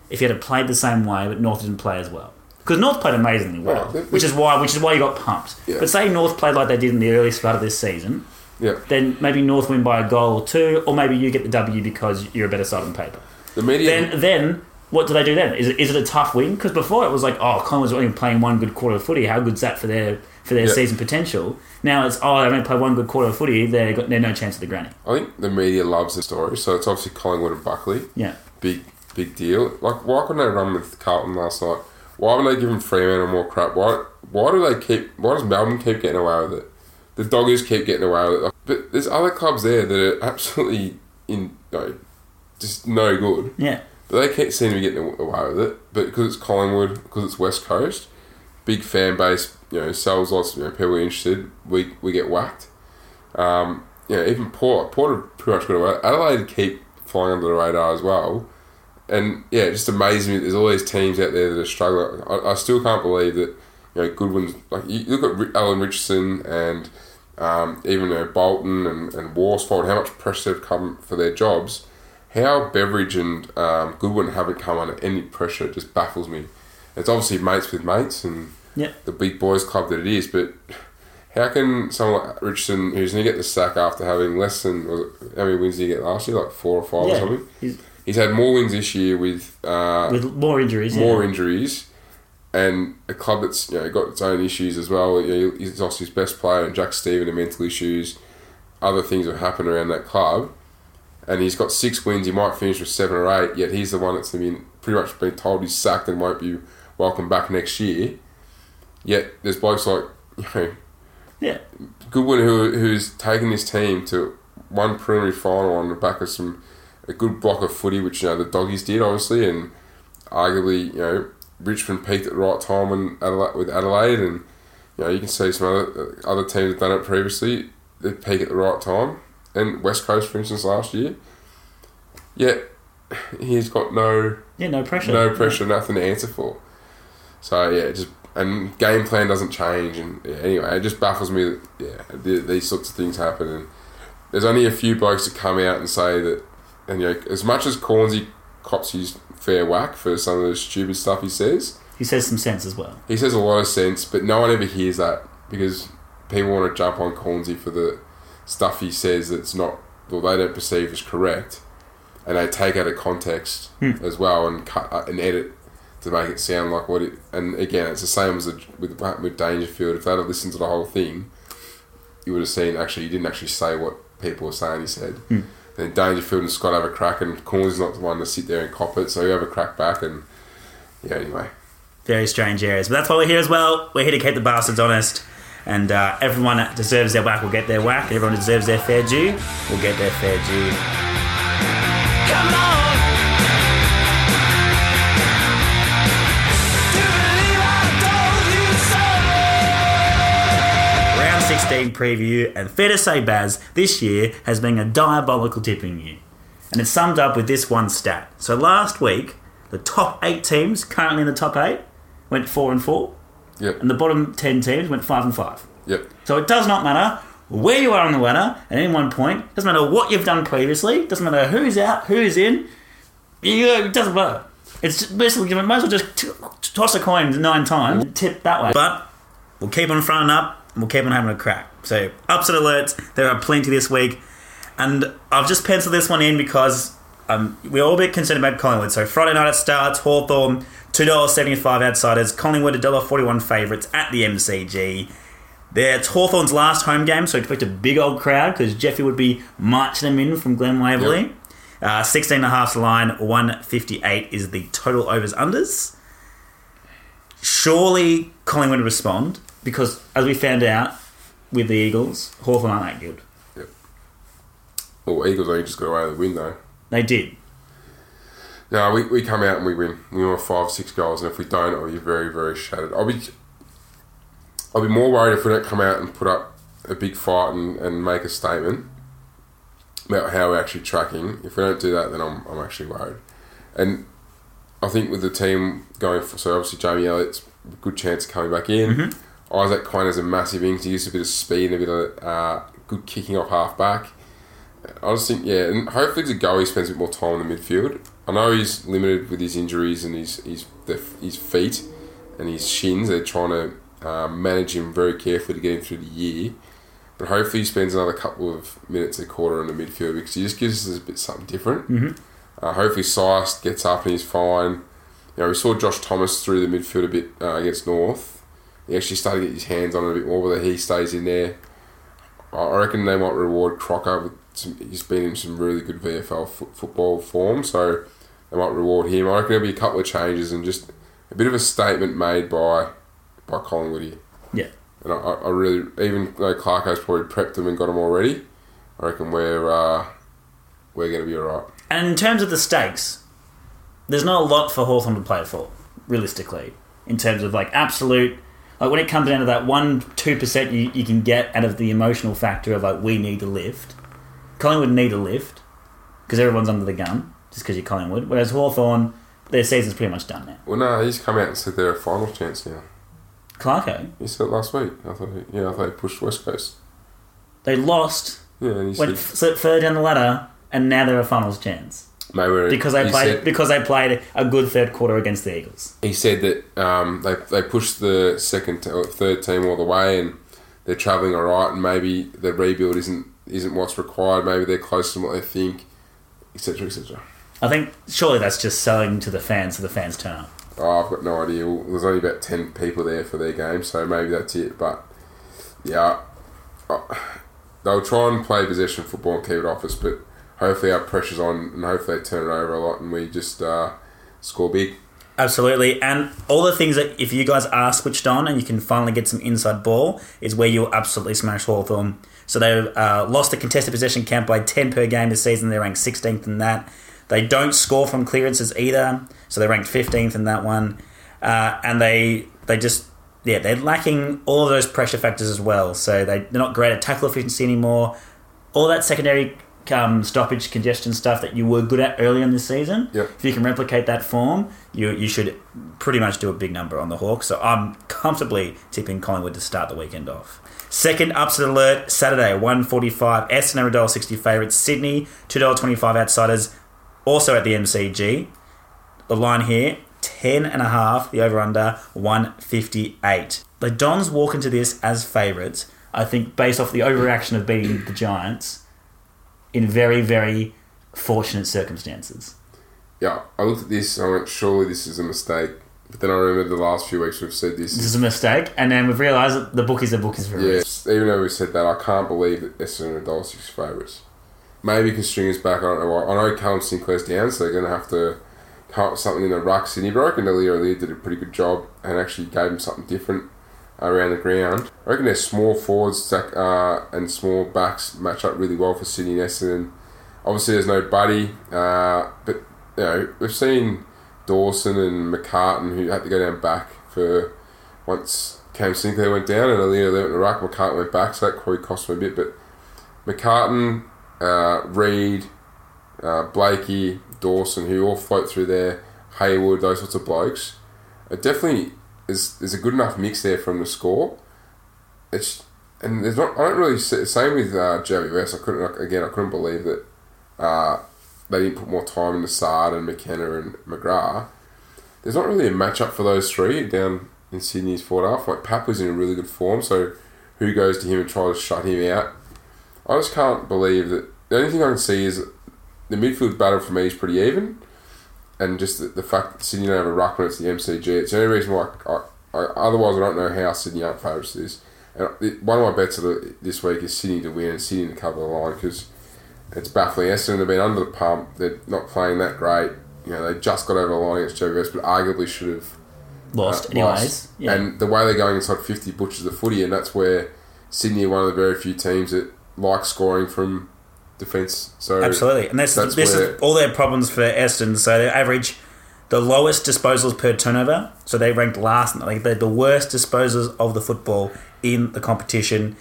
if you had played the same way, but North didn't play as well. because North played amazingly well, which is why which is why you got pumped. Yeah. But say North played like they did in the early start of this season, Yeah. then maybe North win by a goal or two, or maybe you get the W because you're a better side on paper. The media. Then then what do they do then? Is it, is it a tough win? Because before it was like, oh, Collingwood's only playing one good quarter of footy. How good's that for their for their Yeah. season potential? Now it's oh, they only play one good quarter of footy. They got they're no chance of the granny. I think the media loves the story, so it's obviously Collingwood and Buckley. Yeah, Big, big deal. Like, why couldn't they run with Carlton last night? Why would they give them Fremantle more crap? Why, why do they keep? Why does Melbourne keep getting away with it? The Doggies keep getting away with it. Like, but there's other clubs there that are absolutely in, no, just no good. yeah, they can't seem to be getting away with it. But because it's Collingwood, because it's West Coast, big fan base, you know, sells lots. You know, people interested. We we get whacked. Um, you know, even Port, Port have pretty much got away. Adelaide keep flying under the radar as well. And yeah, it just amazes me. There's all these teams out there that are struggling. I, I still can't believe that you know Goodwin's like you look at Alan Richardson and um, even you know, Bolton and, and Worsfold, how much pressure they've come for their jobs. How Beveridge and um, Goodwin haven't come under any pressure just baffles me. It's obviously mates with mates and yeah. the big boys club that it is, but how can someone like Richardson, who's going to get the sack after having less than was it, how many wins did he get last year, like four or five or something? he's, He's had more wins this year with uh, with more injuries. more yeah. injuries, and a club that's you know got its own issues as well. You know, he's lost his best player, and Jack Steven, and mental issues. Other things have happened around that club, and he's got six wins. He might finish with seven or eight. Yet he's the one that's been pretty much been told he's sacked and won't be welcome back next year. Yet there's blokes like you know yeah. Goodwin who who's taken his team to one preliminary final on the back of some a good block of footy, which you know the doggies did obviously, and arguably you know Richmond peaked at the right time when with Adelaide, and you know you can see some other other teams have done it previously. They peak at the right time, and West Coast, for instance, last year. Yet he's got no Yeah, no pressure. no pressure, nothing to answer for. So yeah, just and game plan doesn't change, and yeah, anyway, it just baffles me that yeah th- these sorts of things happen, and there's only a few blokes that come out and say that, and you know, as much as Cornsey cops his fair whack for some of the stupid stuff he says, He says some sense as well. he says a lot of sense, but no one ever hears that because people want to jump on Cornsey for the stuff he says that's not, well, they don't perceive as correct, and they take out of context as well and cut uh, and edit to make it sound like what it. And again, it's the same as the, with with Dangerfield. If they'd have listened to the whole thing, you would have seen actually he didn't actually say what people were saying. He said. Then Dangerfield and Scott have a crack, and Cornsey's not the one to sit there and cop it, so you have a crack back, and yeah. Anyway, Very strange areas. But that's why we're here as well. We're here to keep the bastards honest. And uh, everyone that deserves their whack will get their whack. Everyone deserves their fair due will get their fair due. Come on. Do you believe I told you so? Round 16 preview, and fair to say, Baz, this year has been a diabolical tipping year. And it's summed up with this one stat. So last week, the top eight teams currently in the top eight went four and four, yep, and the bottom ten teams went five and five. yep. So it does not matter where you are on the ladder at any one point. Doesn't matter what you've done previously. Doesn't matter who's out, who's in. It doesn't matter. It's just basically you might as well just t- toss a coin nine times, and tip that way. But we'll keep on fronting up, and we'll keep on having a crack. So upset alerts, there are plenty this week, and I've just penciled this one in because um, we're all a bit concerned about Collingwood. So Friday night it starts. Hawthorn two dollars seventy five outsiders. Collingwood $1.41 favourites at the MCG. There, it's Hawthorn's last home game, so expect a big old crowd because Jeffy would be marching them in from Glen Waverley. Uh, 16 and a half's the line, 158 is the total overs unders. Surely Collingwood respond because, as we found out with the Eagles, Hawthorn aren't that good. Yep. Well, Eagles only just got away with the win though. They did. No, we, we come out and we win. We win five, six goals, and if we don't, I'll be very, very shattered. I'll be I'll be more worried if we don't come out and put up a big fight and, and make a statement about how we're actually tracking. If we don't do that, then I'm, I'm actually worried. And I think with the team going for so obviously Jamie Elliott's a good chance of coming back in. Isaac Quaynor has a massive innings. He used a bit of speed and a bit of uh, good kicking off half back. I just think, yeah, and hopefully to go, he spends a bit more time in the midfield. I know he's limited with his injuries and his his the, his feet and his shins. They're trying to um, manage him very carefully to get him through the year. But hopefully he spends another couple of minutes a quarter in the midfield because he just gives us a bit something different. Mm-hmm. Uh, hopefully Sier gets up and he's fine. You know, we saw Josh Thomas through the midfield a bit uh, against North. He actually started to get his hands on it a bit more, whether he stays in there. I I reckon they might reward Crocker. With some, he's been in some really good VFL fo- football form, so they might reward him. I reckon there'll be a couple of changes and just a bit of a statement made by by Collingwood here. Yeah. And I, I really, even though Clarko's probably prepped them and got them already, I reckon we're uh, we're going to be alright. And in terms of the stakes, there's not a lot for Hawthorn to play for, realistically, in terms of like absolute. Like when it comes down to that one, two percent you, you can get out of the emotional factor of like we need to lift. Collingwood need a lift because everyone's under the gun just because you're Collingwood. Whereas Hawthorn, their season's pretty much done now. Well, no, he's come out and said they're a final chance now. Clarko, He said it last week. I thought, he, yeah, I thought he pushed West Coast. they lost, Yeah, and he went said f- further down the ladder, and now they're a finals chance maybe we're- because they played Said, because they played a good third quarter against the Eagles. he said that um, they they pushed the second or third team all the way, and they're travelling all right, and maybe the rebuild isn't isn't what's required. Maybe they're closer than what they think, etc. etc. I think surely that's just selling to the fans so the fans turn up. Oh, I've got no idea. Well, There's only about ten people there for their game, so maybe that's it. But yeah, uh, they'll try and play possession football and keep it off us, but hopefully our pressure's on, and hopefully they turn it over a lot, and we just uh, score big. Absolutely, and all the things that if you guys are switched on and you can finally get some inside ball is where you'll absolutely smash Hawthorn. So they uh, lost the contested possession count by 10 per game this season. They're ranked 16th in that. They don't score from clearances either, so they're ranked 15th in that one. Uh, and they they just yeah they're lacking all of those pressure factors as well. So they they're not great at tackle efficiency anymore. All that secondary um, stoppage congestion stuff that you were good at early in the season. Yep. If you can replicate that form, you you should pretty much do a big number on the Hawks. So I'm comfortably tipping Collingwood to start the weekend off. Second upset alert Saturday, one forty five. Essendon are $1.60 favourites. Sydney two dollars twenty five outsiders. Also at the MCG. The line here ten and a half. The over under one fifty eight. The Dons walk into this as favourites. I think based off the overreaction of beating the Giants in very very fortunate circumstances. Yeah, I looked at this and I went, surely this is a mistake. But then I remember the last few weeks we've said this. This is a mistake, and then we've realised that the book is a book is reason. Yes, even though we said that, I can't believe that Essendon are dollar six favourites. Maybe because Stringer's back, I don't know why. I know Callum Sinclair's down, so they're going to have to with something in the ruck. Sydney broke, and the Leo O'Leary did a pretty good job and actually gave him something different around the ground. I reckon their small forwards uh, and small backs match up really well for Sydney and Essendon. Obviously, there's no Buddy, uh, but you know we've seen Dawson and McCartin who had to go down back for once Cam Sinclair went down and Alina went the ruck. McCartin went back, so that probably cost him a bit. But McCartin, uh, Reed, uh, Blakey, Dawson, who all float through there, Hayward, those sorts of blokes, it definitely is is a good enough mix there from the score. It's and there's not. I don't really same with uh, West. I couldn't again. I couldn't believe that uh, they didn't put more time into Sard and McKenna and McGrath. There's not really a matchup for those three down in Sydney's forward half. Like Papa's in a really good form, so who goes to him and tries to shut him out? I just can't believe that. The only thing I can see is the midfield battle for me is pretty even, and just the, the fact that Sydney don't have a ruckman, it's the MCG. It's the only reason why. I, I, otherwise, I don't know how Sydney aren't favourites this. And one of my bets this week is Sydney to win and Sydney to cover the line because it's baffling. Essendon have been under the pump. They're not playing that great. You know, they just got over the line against Joe but arguably should have Lost, uh, anyways. lost. Yeah. And the way they're going inside 50 butchers the footy, and that's where Sydney are one of the very few teams that like scoring from defence. So Absolutely, and this, That's this is all their problems for Eston. So they average the lowest disposals per turnover. So they ranked last. Like they're the worst disposals of the football in the competition.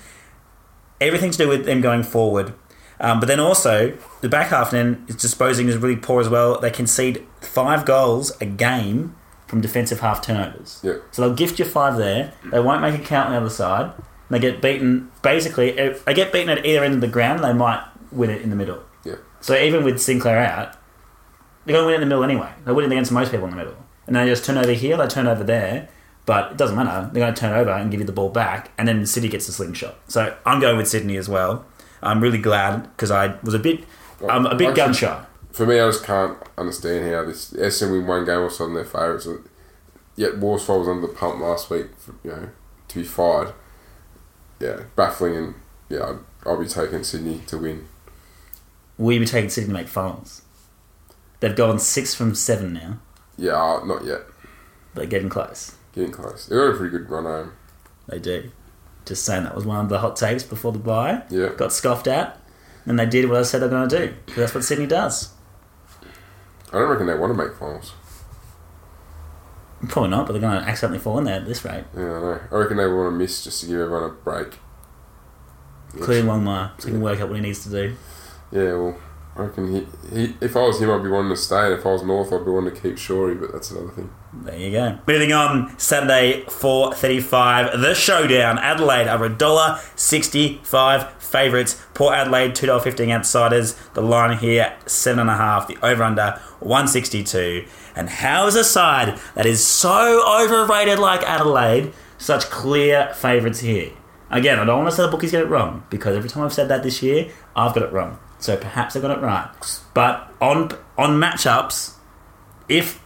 Everything to do with them going forward. Um, but then also the back half then is disposing is really poor as well. They concede five goals a game from defensive half turnovers. Yeah. So they'll gift you five there. They won't make a count on the other side. They get beaten. Basically, if they get beaten at either end of the ground. They might win it in the middle. Yeah. So even with Sinclair out, they're going to win it in the middle anyway. They're winning against most people in the middle. And they just turn over here, they turn over there. But it doesn't matter. They're going to turn it over and give you the ball back, and then City gets the slingshot. So I'm going with Sydney as well. I'm really glad because I was a bit, I'm a bit gun shy. For me, I just can't understand how this Essendon win one game a sudden they're favourites. Yet Worsfold was under the pump last week, for, you know, to be fired. Yeah, baffling, and yeah, I'd, I'll be taking Sydney to win. Will you be taking Sydney to make finals? They've gone six from seven now. Yeah, uh, not yet. They're getting close. Getting close. They've got a pretty good run home. They do. Just saying that was one of the hot takes before the buy. Yeah. Got scoffed at. And they did what I said they're going to do. 'Cause that's what Sydney does. I don't reckon they want to make finals. Probably not, but they're going to accidentally fall in there at this rate. Yeah, I know. I reckon they want to miss just to give everyone a break. Including Longmire. So he can work out what he needs to do. Yeah, well, I reckon he, he. If I was him, I'd be wanting to stay, if I was North, I'd be wanting to keep Shorey. But that's another thing. There you go. Moving on, Saturday, 4.35, the showdown. Adelaide are a dollar sixty-five favourites. Port Adelaide, $2.15 outsiders. The line here, 7.5. The over-under, 162. And how is a side that is so overrated like Adelaide such clear favourites here? Again, I don't want to say the bookies get it wrong, because every time I've said that this year, I've got it wrong. So perhaps I got it right. But on on matchups, if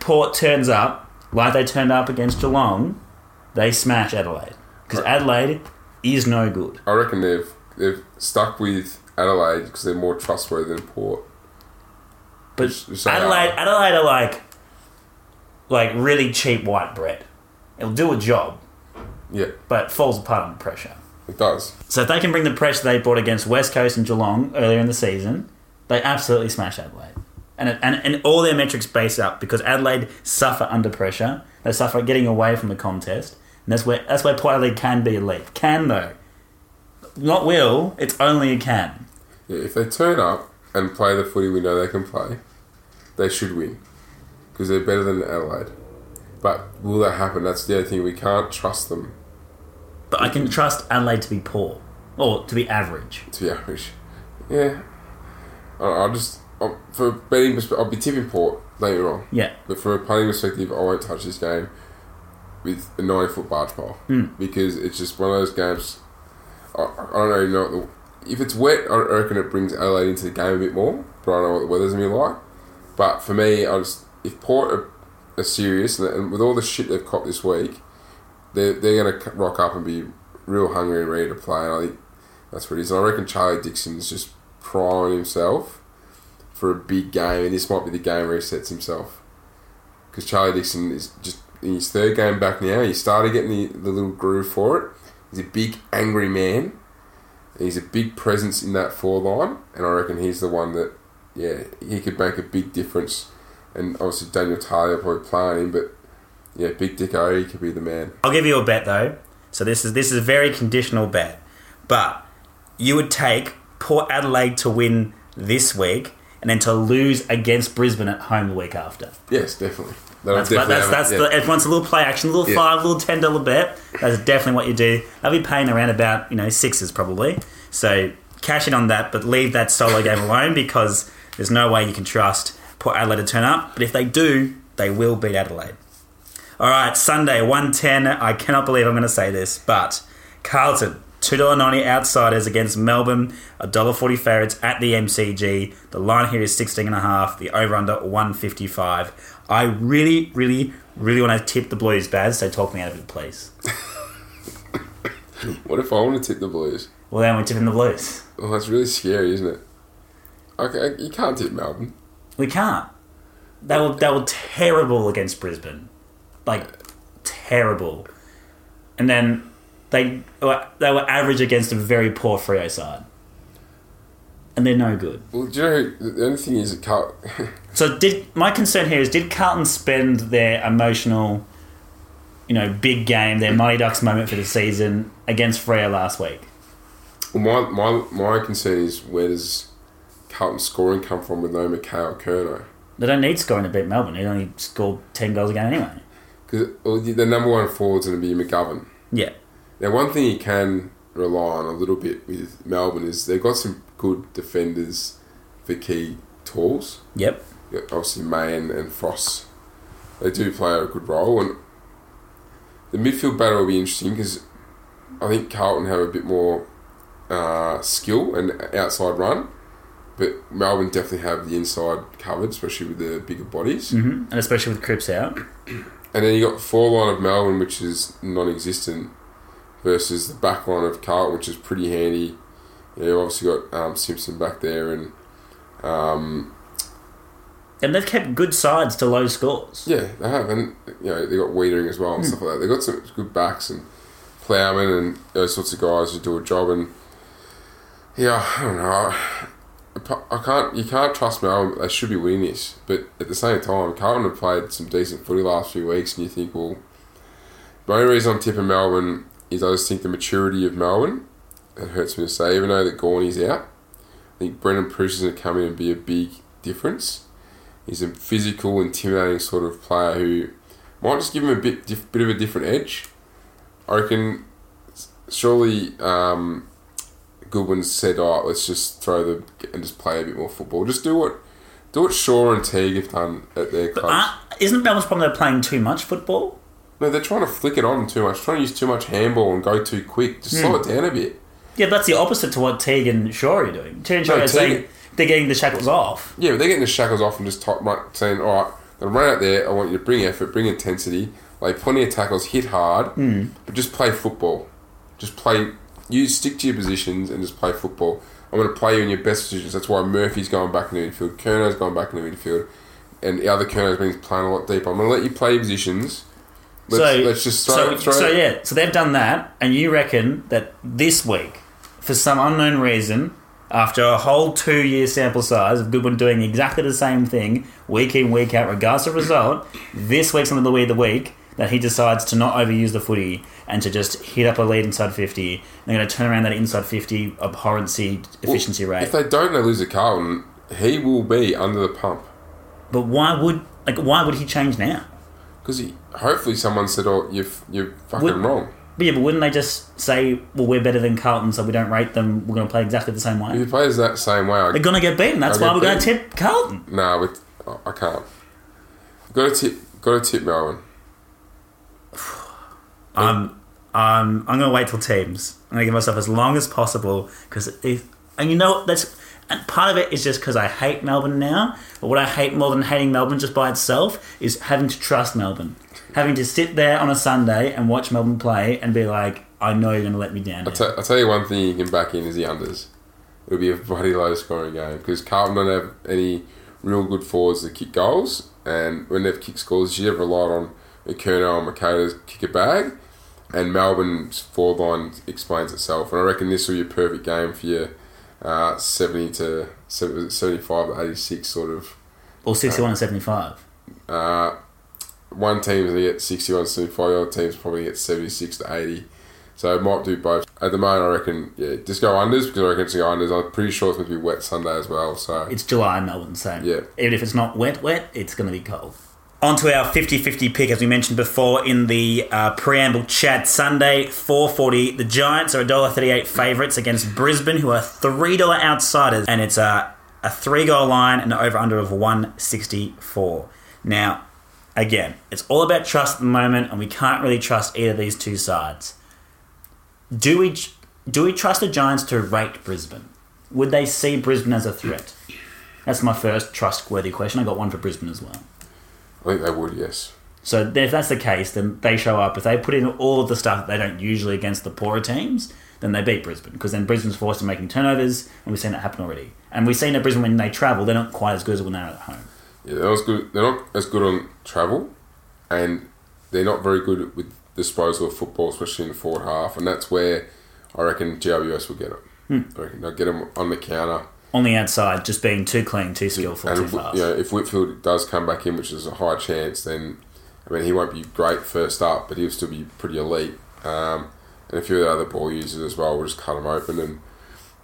Port turns up like they turned up against Geelong, they smash Adelaide because Adelaide is no good. I reckon they've they've stuck with Adelaide because they're more trustworthy than Port. But which Adelaide, are. Adelaide are like like really cheap white bread. It'll do a job, Yeah, but it falls apart under pressure. It does. So if they can bring the pressure they brought against West Coast and Geelong earlier in the season, they absolutely smash Adelaide. And, it, and, and all their metrics base up because Adelaide suffer under pressure. They suffer getting away from the contest. And that's where that's where Port Adelaide can be elite. Can though. Not will, it's only a can. Yeah, if they turn up and play the footy we know they can play, they should win because they're better than Adelaide. But will that happen? That's the other thing. We can't trust them But I can trust Adelaide to be poor. Or to be average. to be average. Yeah, I, will just I, for betting perspective, I'll be tipping Port. Me wrong. Yeah. But from a playing perspective, I won't touch this game with a 90 foot barge pole hmm. because it's just one of those games. I, I don't know, you know what the, if it's wet, I reckon it brings Adelaide into the game a bit more, but I don't know what the weather's gonna be like. But for me, I just if Port are, are serious and, and with all the shit they've copped this week, they're, they're to rock up and be real hungry and ready to play. And I think that's what it is. And I reckon Charlie Dixon's just priming himself for a big game, and this might be the game where he sets himself. Because Charlie Dixon is just in his third game back now. He started getting the, the little groove for it. He's a big, angry man. He's a big presence in that four line, and I reckon he's the one that, yeah, he could make a big difference. And obviously Daniel Talia probably playing him, but yeah, Big Dick O, could be the man. I'll give you a bet though. So this is this is a very conditional bet. But you would take Port Adelaide to win this week and then to lose against Brisbane at home the week after. Yes, definitely. That'll That's, that's, have it, that's yeah. the, if wants a little play action, a little Yeah. five, little ten dollar bet. That's definitely what you do. I'll be paying around about you know sixes probably. So cash in on that, but leave that solo game alone because there's no way you can trust Port Adelaide to turn up. But if they do, they will beat Adelaide. All right, Sunday one ten. I cannot believe I'm going to say this, but Carlton. $2.90 outsiders against Melbourne, $1.40 favourites at the MCG. The line here is 16.5, the over under 155. I really, really, really want to tip the Blues, Baz, so talk me out of it, please. What if I want to tip the Blues? Well, then we're tipping the Blues. Oh, that's really scary, isn't it? Okay, you can't tip Melbourne. We can't. They were, they were terrible against Brisbane. Like, terrible. And then they were, they were average against a very poor Freo side. And they're no good. Well, do you know who, the only thing is Carl, So did my concern here is did Carlton spend their emotional, you know, big game, their Mighty Ducks moment for the season against Freo last week? Well, my, my my concern is where does Carlton scoring come from with no McKay or Curnow? They don't need scoring to beat Melbourne. They only scored ten goals a game anyway. Because the number one forward's going to be McGovern. Yeah, Now, one thing you can rely on a little bit with Melbourne is they've got some good defenders for key tools. yep. Obviously May and, and Frost, they do play a good role. And the midfield battle will be interesting because I think Carlton have a bit more uh, skill and outside run, but Melbourne definitely have the inside covered, especially with the bigger bodies. hmm And especially with Cripps out. And then you got the four line of Melbourne, which is non-existent, versus the back line of Carlton, which is pretty handy. You know, you've obviously got um, Simpson back there, and um, And they've kept good sides to low scores. yeah, they have, and you know they got Weitering as well and stuff like that. They got some good backs and Plowman and those sorts of guys who do a job. And yeah, I don't know. I, can't. You can't trust Melbourne. They should be winning this, but at the same time, Carlton have played some decent footy last few weeks, and you think, well, the only reason I'm tipping Melbourne is I just think the maturity of Melbourne. It hurts me to say, even though that Gorney's out, I think Braydon Preuss is going to come in and be a big difference. He's a physical, intimidating sort of player who might just give him a bit bit of a different edge. I reckon. Surely, um, Goodwin said, "Oh, let's just throw the and just play a bit more football. Just do what, do what Shaw and Teague have done at their clubs. isn't Melbourne's problem they're playing too much football? no, they're trying to flick it on too much, trying to use too much handball and go too quick. Just slow it hmm. down a bit. Yeah, but that's the opposite to what Teague and Shaw are doing. Teague and Shaw No, are saying Teague- they're getting the shackles off. Yeah, but they're getting the shackles off and just top, right, saying, all right, then run out there. I want you to bring effort, bring intensity, lay plenty of tackles, hit hard, hmm. but just play football. Just play. You stick to your positions and just play football. I'm going to play you in your best positions. That's why Murphy's going back in the midfield, Curnow's going back in the midfield, and the other Curnow's been playing a lot deeper. I'm going to let you play your positions. Let's, so let's just throw, so, throw so yeah, so they've done that, and you reckon that this week, for some unknown reason, after a whole two-year sample size of Goodwin doing exactly the same thing week in week out, regardless of result, this week's going to be the week that he decides to not overuse the footy and to just hit up a lead inside 50. And they're going to turn around that inside 50 abhorrency efficiency rate. If they don't, they lose to Carlton. He will be under the pump. but why would like why would he change now? Because hopefully someone said, "Oh, you're you're fucking Would- wrong." But yeah, but wouldn't they just say, "Well, we're better than Carlton, so we don't rate them. We're going to play exactly the same way." If way." he plays that same way, I They're going to get beaten. That's They'll why we're going to tip Carlton. Nah, with I can't. Got to tip. Got to tip Melbourne. I'm, I'm, I'm going to wait till teams. I'm going to give myself as long as possible because, if and you know, that's and part of it is just because I hate Melbourne now. But what I hate more than hating Melbourne just by itself is having to trust Melbourne, having to sit there on a Sunday and watch Melbourne play and be like, I know you're going to let me down. I'll, t- I'll tell you one thing you can back in is the unders. It'll be a bloody low scoring game because Carlton don't have any real good forwards that kick goals, and when they've kicked scores, you have relied on Curnow and Makata to kick a bag, and Melbourne's forward line explains itself. And I reckon this will be a perfect game for you. Uh, 70 to 75 to 86 sort of or 61 and 75. Uh, one team's going to get 61 75, the other team's probably get 76 to 80. So it might do both. At the moment, I reckon, yeah, just go unders because I reckon it's go unders. I'm pretty sure it's going to be wet Sunday as well. So It's July in Melbourne, so Yeah. even if it's not wet, wet, it's going to be cold. On to our 50-50 pick, as we mentioned before in the uh, preamble chat. Sunday, 4.40. The Giants are $1.38 favourites against Brisbane, who are $3 outsiders. And it's a, a three-goal line and an over-under of 164. Now, again, it's all about trust at the moment, and we can't really trust either of these two sides. Do we, do we trust the Giants to rate Brisbane? Would they see Brisbane as a threat? That's my first trustworthy question. I got one for Brisbane as well. I think they would, yes. So if that's the case, then they show up. If they put in all of the stuff that they don't usually against the poorer teams, then they beat Brisbane because then Brisbane's forced to making turnovers, and we've seen that happen already. And we've seen at Brisbane when they travel, they're not quite as good as when they're at home. Yeah, they're not as good. They're not as good on travel, and they're not very good with disposal of football, especially in the forward half. And that's where I reckon GWS will get it. Hmm. I reckon they'll get them on the counter. On the outside, just being too clean, too skillful, And too fast. you know, if Whitfield does come back in, which is a high chance, then I mean he won't be great first up, but he'll still be pretty elite. Um, and a few of the other ball users as well will just cut him open, and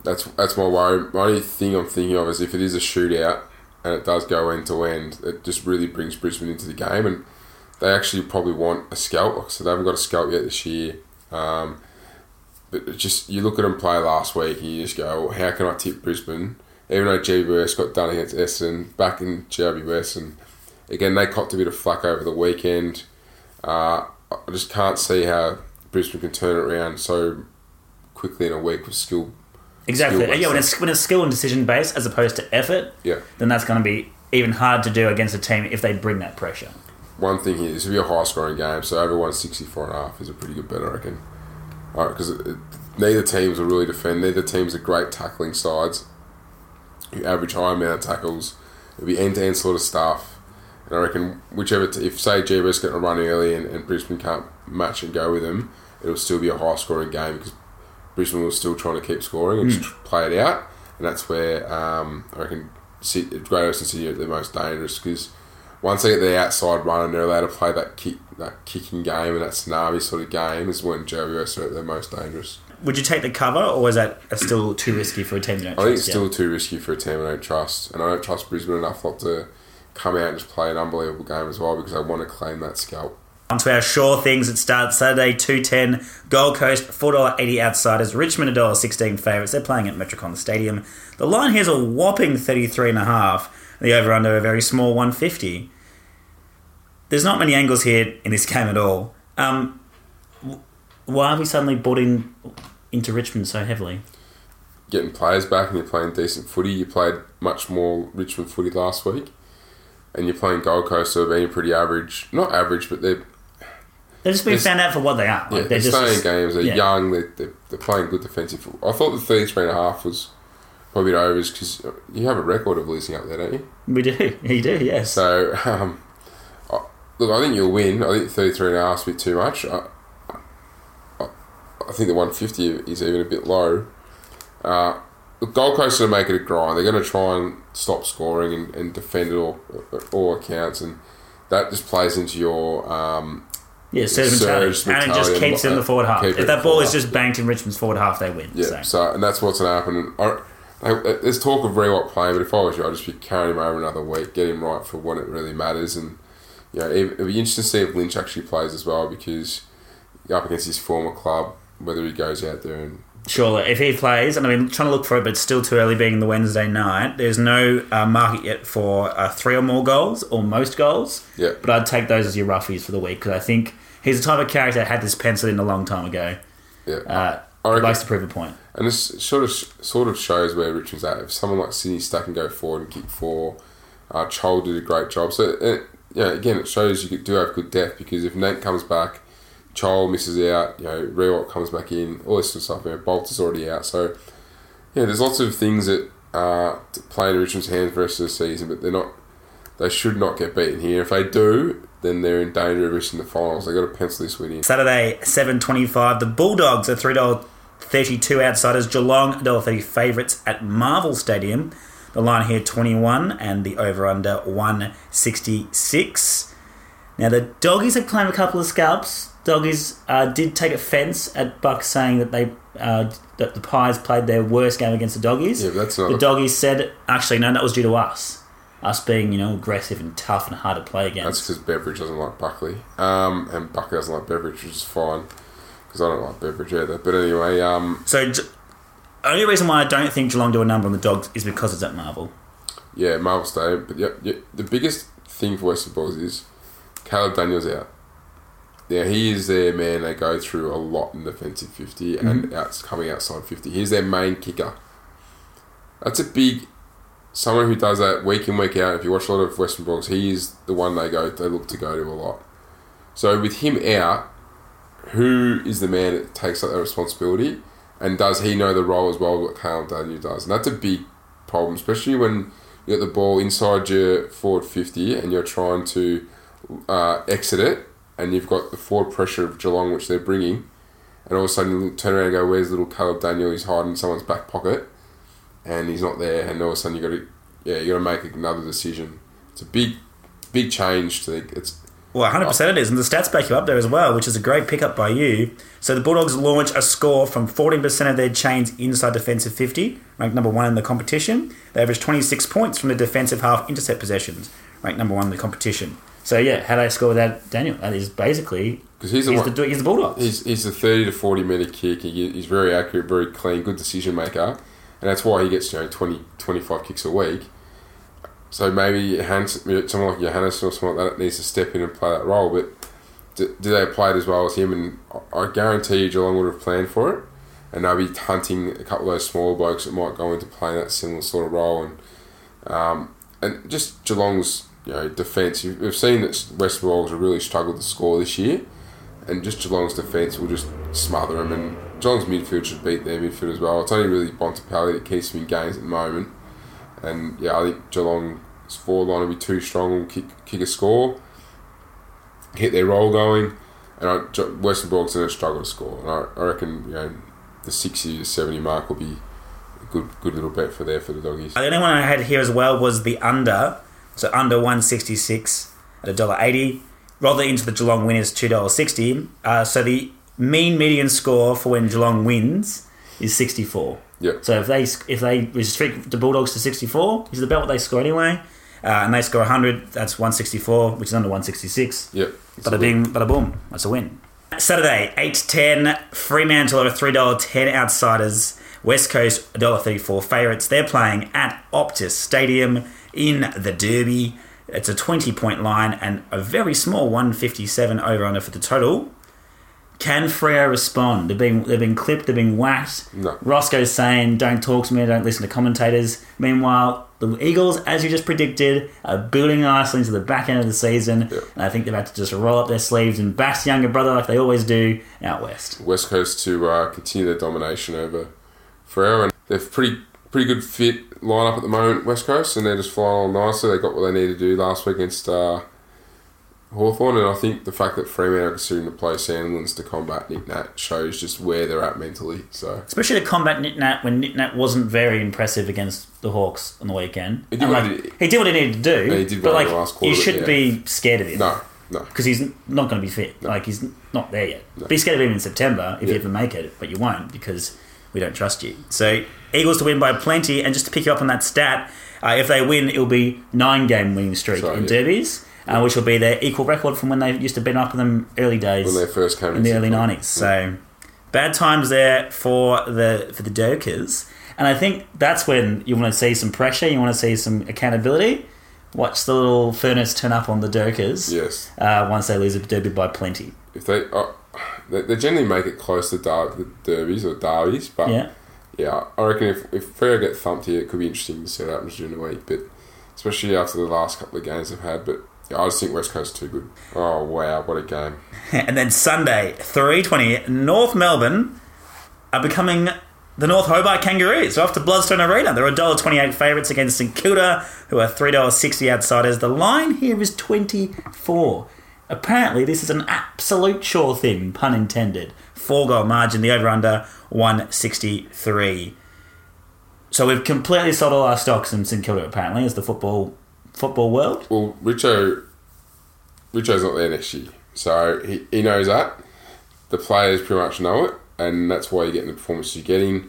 that's that's my worry. My only thing I'm thinking of is if it is a shootout and it does go end to end, it just really brings Brisbane into the game, and they actually probably want a scalp. So they haven't got a scalp yet this year. Um, but just you look at them play last week, and you just go, well, how can I tip Brisbane? Even though GWS got done against Essendon, back in GWS, and again they copped a bit of flack over the weekend. Uh, I just can't see how Brisbane can turn it around so quickly in a week with skill. Exactly. skill-based yeah, when it's when it's skill and decision based as opposed to effort, Yeah. then that's going to be even hard to do against a team if they bring that pressure. One thing here, this will be a high scoring game, so over 164 and a half is a pretty good bet, I reckon. Right, because neither teams will really defend. Neither teams are great tackling sides. You average high amount of tackles. It'll be end to end sort of stuff. And I reckon whichever, t- if say GWS get a run early and, and Brisbane can't match and go with them, it'll still be a high scoring game because Brisbane will still trying to keep scoring and just play it out. And that's where um, I reckon Great Western City are the most dangerous because once they get the outside run and they're allowed to play that kick, that kicking game and that tsunami sort of game is when GWS are at their most dangerous. Would you take the cover, or is that still too risky for a team you don't I think trust it's yet? still too risky for a team I don't trust, and I don't trust Brisbane enough not to come out and just play an unbelievable game as well because I want to claim that scalp. On to our sure things. It starts Saturday, 210. Gold Coast, $4.80 outsiders. Richmond, $1.16 favourites. They're playing at Metricon Stadium. The line here is a whopping 33.5. The over under a very small 150. There's not many angles here in this game at all. Um, why have we suddenly bought in into Richmond so heavily? Getting players back and you're playing decent footy. You played much more Richmond footy last week, and you're playing Gold Coast who have been pretty average. Not average, but they're They've just There's- found out for what they are. Like, yeah, they're they're just staying in games. They're yeah. young. They're, they're, they're playing good defensive. football. I thought the 33 and a half was probably a bit overs because you have a record of losing up there, don't you? We do. You do, yes. So, um, look, I think you'll win. I think 33 and a half is a bit too much. I, I, I think the 150 is even a bit low. Uh, the Gold Coast are going to make it a grind. They're going to try and stop scoring and, and defend at all, all accounts, and that just plays into your um, Yeah, surge Surge mentality. And it just keeps it in the forward half. If that ball is just banked in Richmond's forward half, they win. Yeah, So. so and that's what's going to happen. I, I, there's talk of Riewoldt playing, but if I was you, I'd just be carrying him over another week, get him right for when it really matters, and know, it, it'd be interesting to see if Lynch actually plays as well because you're up against his former club, whether he goes out there and Surely, if he plays, and I mean, trying to look for it, but it's still too early being the Wednesday night. There's no uh, market yet for uh, three or more goals or most goals. Yeah. But I'd take those as your roughies for the week because I think he's the type of character that had this penciled in a long time ago. yeah, Uh, I likes to prove a point. And this sort of sort of shows where Richmond's at. If someone like Sydney Stack can go forward and kick four, uh, Chol did a great job. So it, yeah, again, it shows you do have good depth because if Nate comes back, Chol misses out, you know, Riewoldt comes back in, all this sort of stuff. You know, Bolt is already out. So yeah, there's lots of things that uh, play in Richmond's hands for the rest of the season, but they're not. They should not get beaten here. If they do, then they're in danger of reaching the finals. They got to pencil this win in. Saturday, seven twenty-five. The Bulldogs are three dollar thirty-two outsiders. Geelong dollar thirty favourites at Marvel Stadium. The line here twenty-one, and the over/under one sixty-six. Now the doggies have claimed a couple of scalps. Doggies uh, did take offence at Buck saying that they uh, that the Pies played their worst game against the doggies. Yeah, that's the not. A, doggies said actually no, that was due to us. Us being you know aggressive and tough and hard to play against. That's because Beveridge doesn't like Buckley, um, and Buckley doesn't like Beveridge, which is fine because I don't like Beveridge either. But anyway, um, So, only reason why I don't think Geelong do a number on the Dogs is because it's at Marvel. yeah, Marvel Stadium. But yep, yep, the biggest thing for Western Bulls is Caleb Daniel's out. Yeah, he is their man. They go through a lot in defensive 50 and mm-hmm. out, coming outside fifty. He's their main kicker. That's a big. Someone who does that week in week out. If you watch a lot of Western Bulldogs, he is the one they go. They look to go to a lot. So with him out, who is the man that takes up that responsibility, and does he know the role as well what Caleb Daniel does? And that's a big problem, especially when you get the ball inside your forward fifty and you're trying to uh, exit it, and you've got the forward pressure of Geelong, which they're bringing, and all of a sudden you turn around and go, "Where's little Caleb Daniel? He's hiding in someone's back pocket." and he's not there, and all of a sudden you got to, yeah, you got to make another decision. It's a big, big change to. It's Well, 100% it is, and the stats back you up there as well, which is a great pickup by you. So the Bulldogs launch a score from 14% of their chains inside defensive 50, ranked number one in the competition. They average 26 points from the defensive half intercept possessions, ranked number one in the competition. So yeah, how do they score without Daniel? That is basically because he's the he's the, he's the Bulldogs. He's, he's a 30 to 40 metre kick. He, he's very accurate, very clean, good decision maker. And that's why he gets, you know, 20, 25 kicks a week. So maybe someone like Johannisen or someone like that needs to step in and play that role. But do, do they play it as well as him? And I guarantee you Geelong would have planned for it, and they'll be hunting a couple of those smaller blokes that might go into playing that similar sort of role, and um, and just Geelong's you know defence. We've seen that West Bulldogs have really struggled to score this year, and just Geelong's defence will just smother them, and Geelong's midfield should beat their midfield as well. It's only really Bontempelli that keeps them in games at the moment, and yeah, I think Geelong's forward line will be too strong. Will kick kick a score, hit their roll going, and I, Western Bulldogs going to struggle to score. And I, I reckon you know the sixty to seventy mark will be a good good little bet for there for the doggies. The only one I had here as well was the under. So under 166 at $1.80. Roll that into the Geelong winners $2.60. Uh, so the mean median score for when Geelong wins is 64. Yep. So if they if they restrict the Bulldogs to 64, is about what they score anyway. Uh, and they score 100, that's 164, which is under 166. Yeah. Bada a- bing, bada boom. That's a win. Saturday, 8 10, Fremantle are $3.10 outsiders. West Coast, $1.34 favourites. They're playing at Optus Stadium in the Derby. It's a 20 point line and a very small 157 over under for the total. Can Freo respond? They've been they've been clipped, they've been whacked. No. Roscoe's saying, "Don't talk to me, don't listen to commentators." Meanwhile, the Eagles, as you just predicted, are building nicely into the back end of the season, Yep. and I think they've had to just roll up their sleeves and bash younger brother like they always do out west. West Coast to uh, continue their domination over Freo, and they're pretty pretty good fit lineup at the moment. West Coast, and they're just flying all nicely. They got what they needed to do last week against uh, Hawthorn, and I think the fact that Fremantle are considering to play Sandlands to combat Nic Nat shows just where they're at mentally. So Especially to combat Nic Nat when Nic Nat wasn't very impressive against the Hawks on the weekend. He did what like, he- he did what he needed to do. Yeah, he did but like last you quarter, shouldn't yeah. be scared of him. no, no, because he's not going to be fit. Like he's not there yet. Be scared of him in September if you ever make it, but you won't because we don't trust you. So Eagles to win by plenty, and just to pick you up on that stat, uh, if they win, it'll be nine game winning streak Sorry, in yeah. derbies, uh, which will be their equal record from when they used to beat up in them early days when they first came in the early nineties. So bad times there for the for the Dockers, and I think that's when you want to see some pressure. You want to see some accountability. Watch the little furnace turn up on the Dockers Yes, uh, once they lose a derby by plenty. if they, uh, they they generally make it close to dar- the derbies or derbies, but Yeah. Yeah, I reckon if if Freo get thumped here, it could be interesting to see what happens during the week. But especially after the last couple of games they've had. But yeah, I just think West Coast too good. Oh wow, what a game! And then Sunday, 3.20, North Melbourne are becoming the North Hobart Kangaroos. Off to Blundstone Arena. They're $1.28 favourites against St Kilda, who are $3.60 outsiders. The line here is 24. Apparently, this is an absolute sure thing, pun intended. Four goal margin, the over under 163. So we've completely sold all our stocks in St Kilda, apparently, as the football football world. Well, Richo, Richo's not there next year, so he, he knows that. The players pretty much know it, and that's why you're getting the performances you're getting.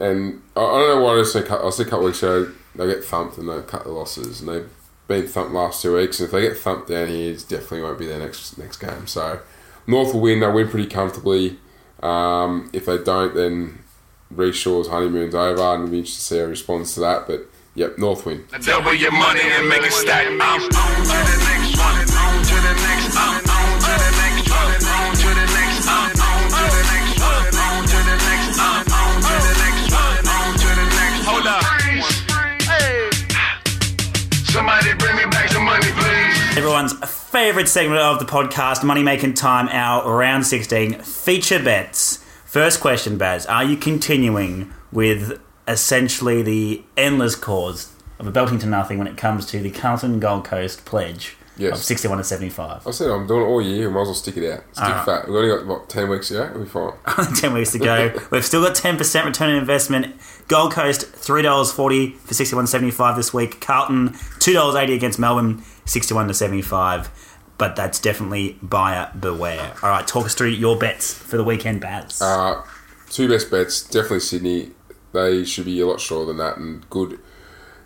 And I, I don't know why I said. I said a couple weeks ago they get thumped and they cut the losses, and they've been thumped last two weeks. And if they get thumped down here, it definitely won't be their next next game. So North will win. They'll win pretty comfortably. Um, if they don't, then Rhyce Shaw's honeymoon's over, and we'll be to see he responds to that. But yep, Northwind. Double your money and make it stack. I'm on to the next one. On to the next. I'm on to the next one. On to the next. I'm on to the next one. On to the next. I'm on to the next one. On to the next. Hold up. Hey. Somebody bring me back some money, please. Everyone's favourite segment of the podcast, Money Making Time, our round 16 feature bets. First question, Baz. Are you continuing with essentially the endless cause of a belting to nothing when it comes to the Carlton Gold Coast pledge Yes. of 61 to 75? I said I'm doing it all year. Might as well stick it out. Stick Alright. fat. We've only got what ten weeks to go. We'll be fine. 10 weeks to go. We've still got 10% return on investment. Gold Coast, $3.40 for 61 to 75 this week. Carlton, $2.80 against Melbourne, 61 to 75. But that's definitely buyer beware. All right, talk us through your bets for the weekend, Baz. Uh, two best bets, definitely Sydney. They should be a lot shorter than that and good.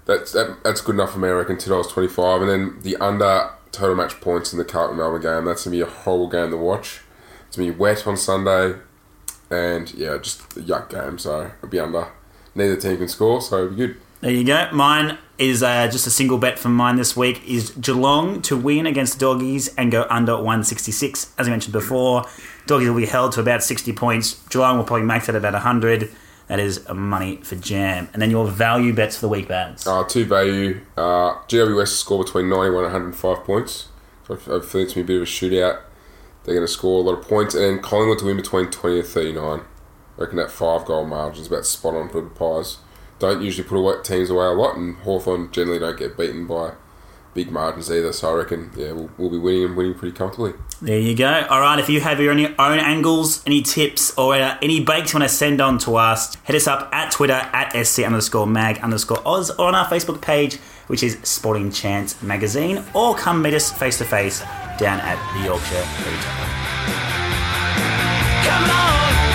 That's that, that's good enough for me. I reckon two dollars twenty five, and then the under total match points in the Carlton Melbourne game. That's gonna be a horrible game to watch. It's gonna be wet on Sunday, and yeah, just a yuck game. So it'll be under. Neither team can score, so it'll be good. There you go. Mine is uh, just a single bet from mine this week is Geelong to win against Doggies and go under 166. As I mentioned before, Doggies will be held to about 60 points. Geelong will probably max at about 100. That is a money for jam. And then your value bets for the week, Bads. Uh, two value. Uh, GWS score between 91 and 105 points. So I feel it's going to be a bit of a shootout. They're going to score a lot of points. And then Collingwood to win between 20 and 39. I reckon that five goal margin is about spot on for the Pies. Don't usually put away teams away a lot, and Hawthorn generally don't get beaten by big margins either. So I reckon, yeah, we'll, we'll be winning and winning pretty comfortably. There you go. All right, if you have your own, own angles, any tips, or uh, any bakes you want to send on to us, hit us up at Twitter at SC underscore mag underscore Oz or on our Facebook page, which is Sporting Chance Magazine, or come meet us face to face down at the Yorkshire Retail. Come on,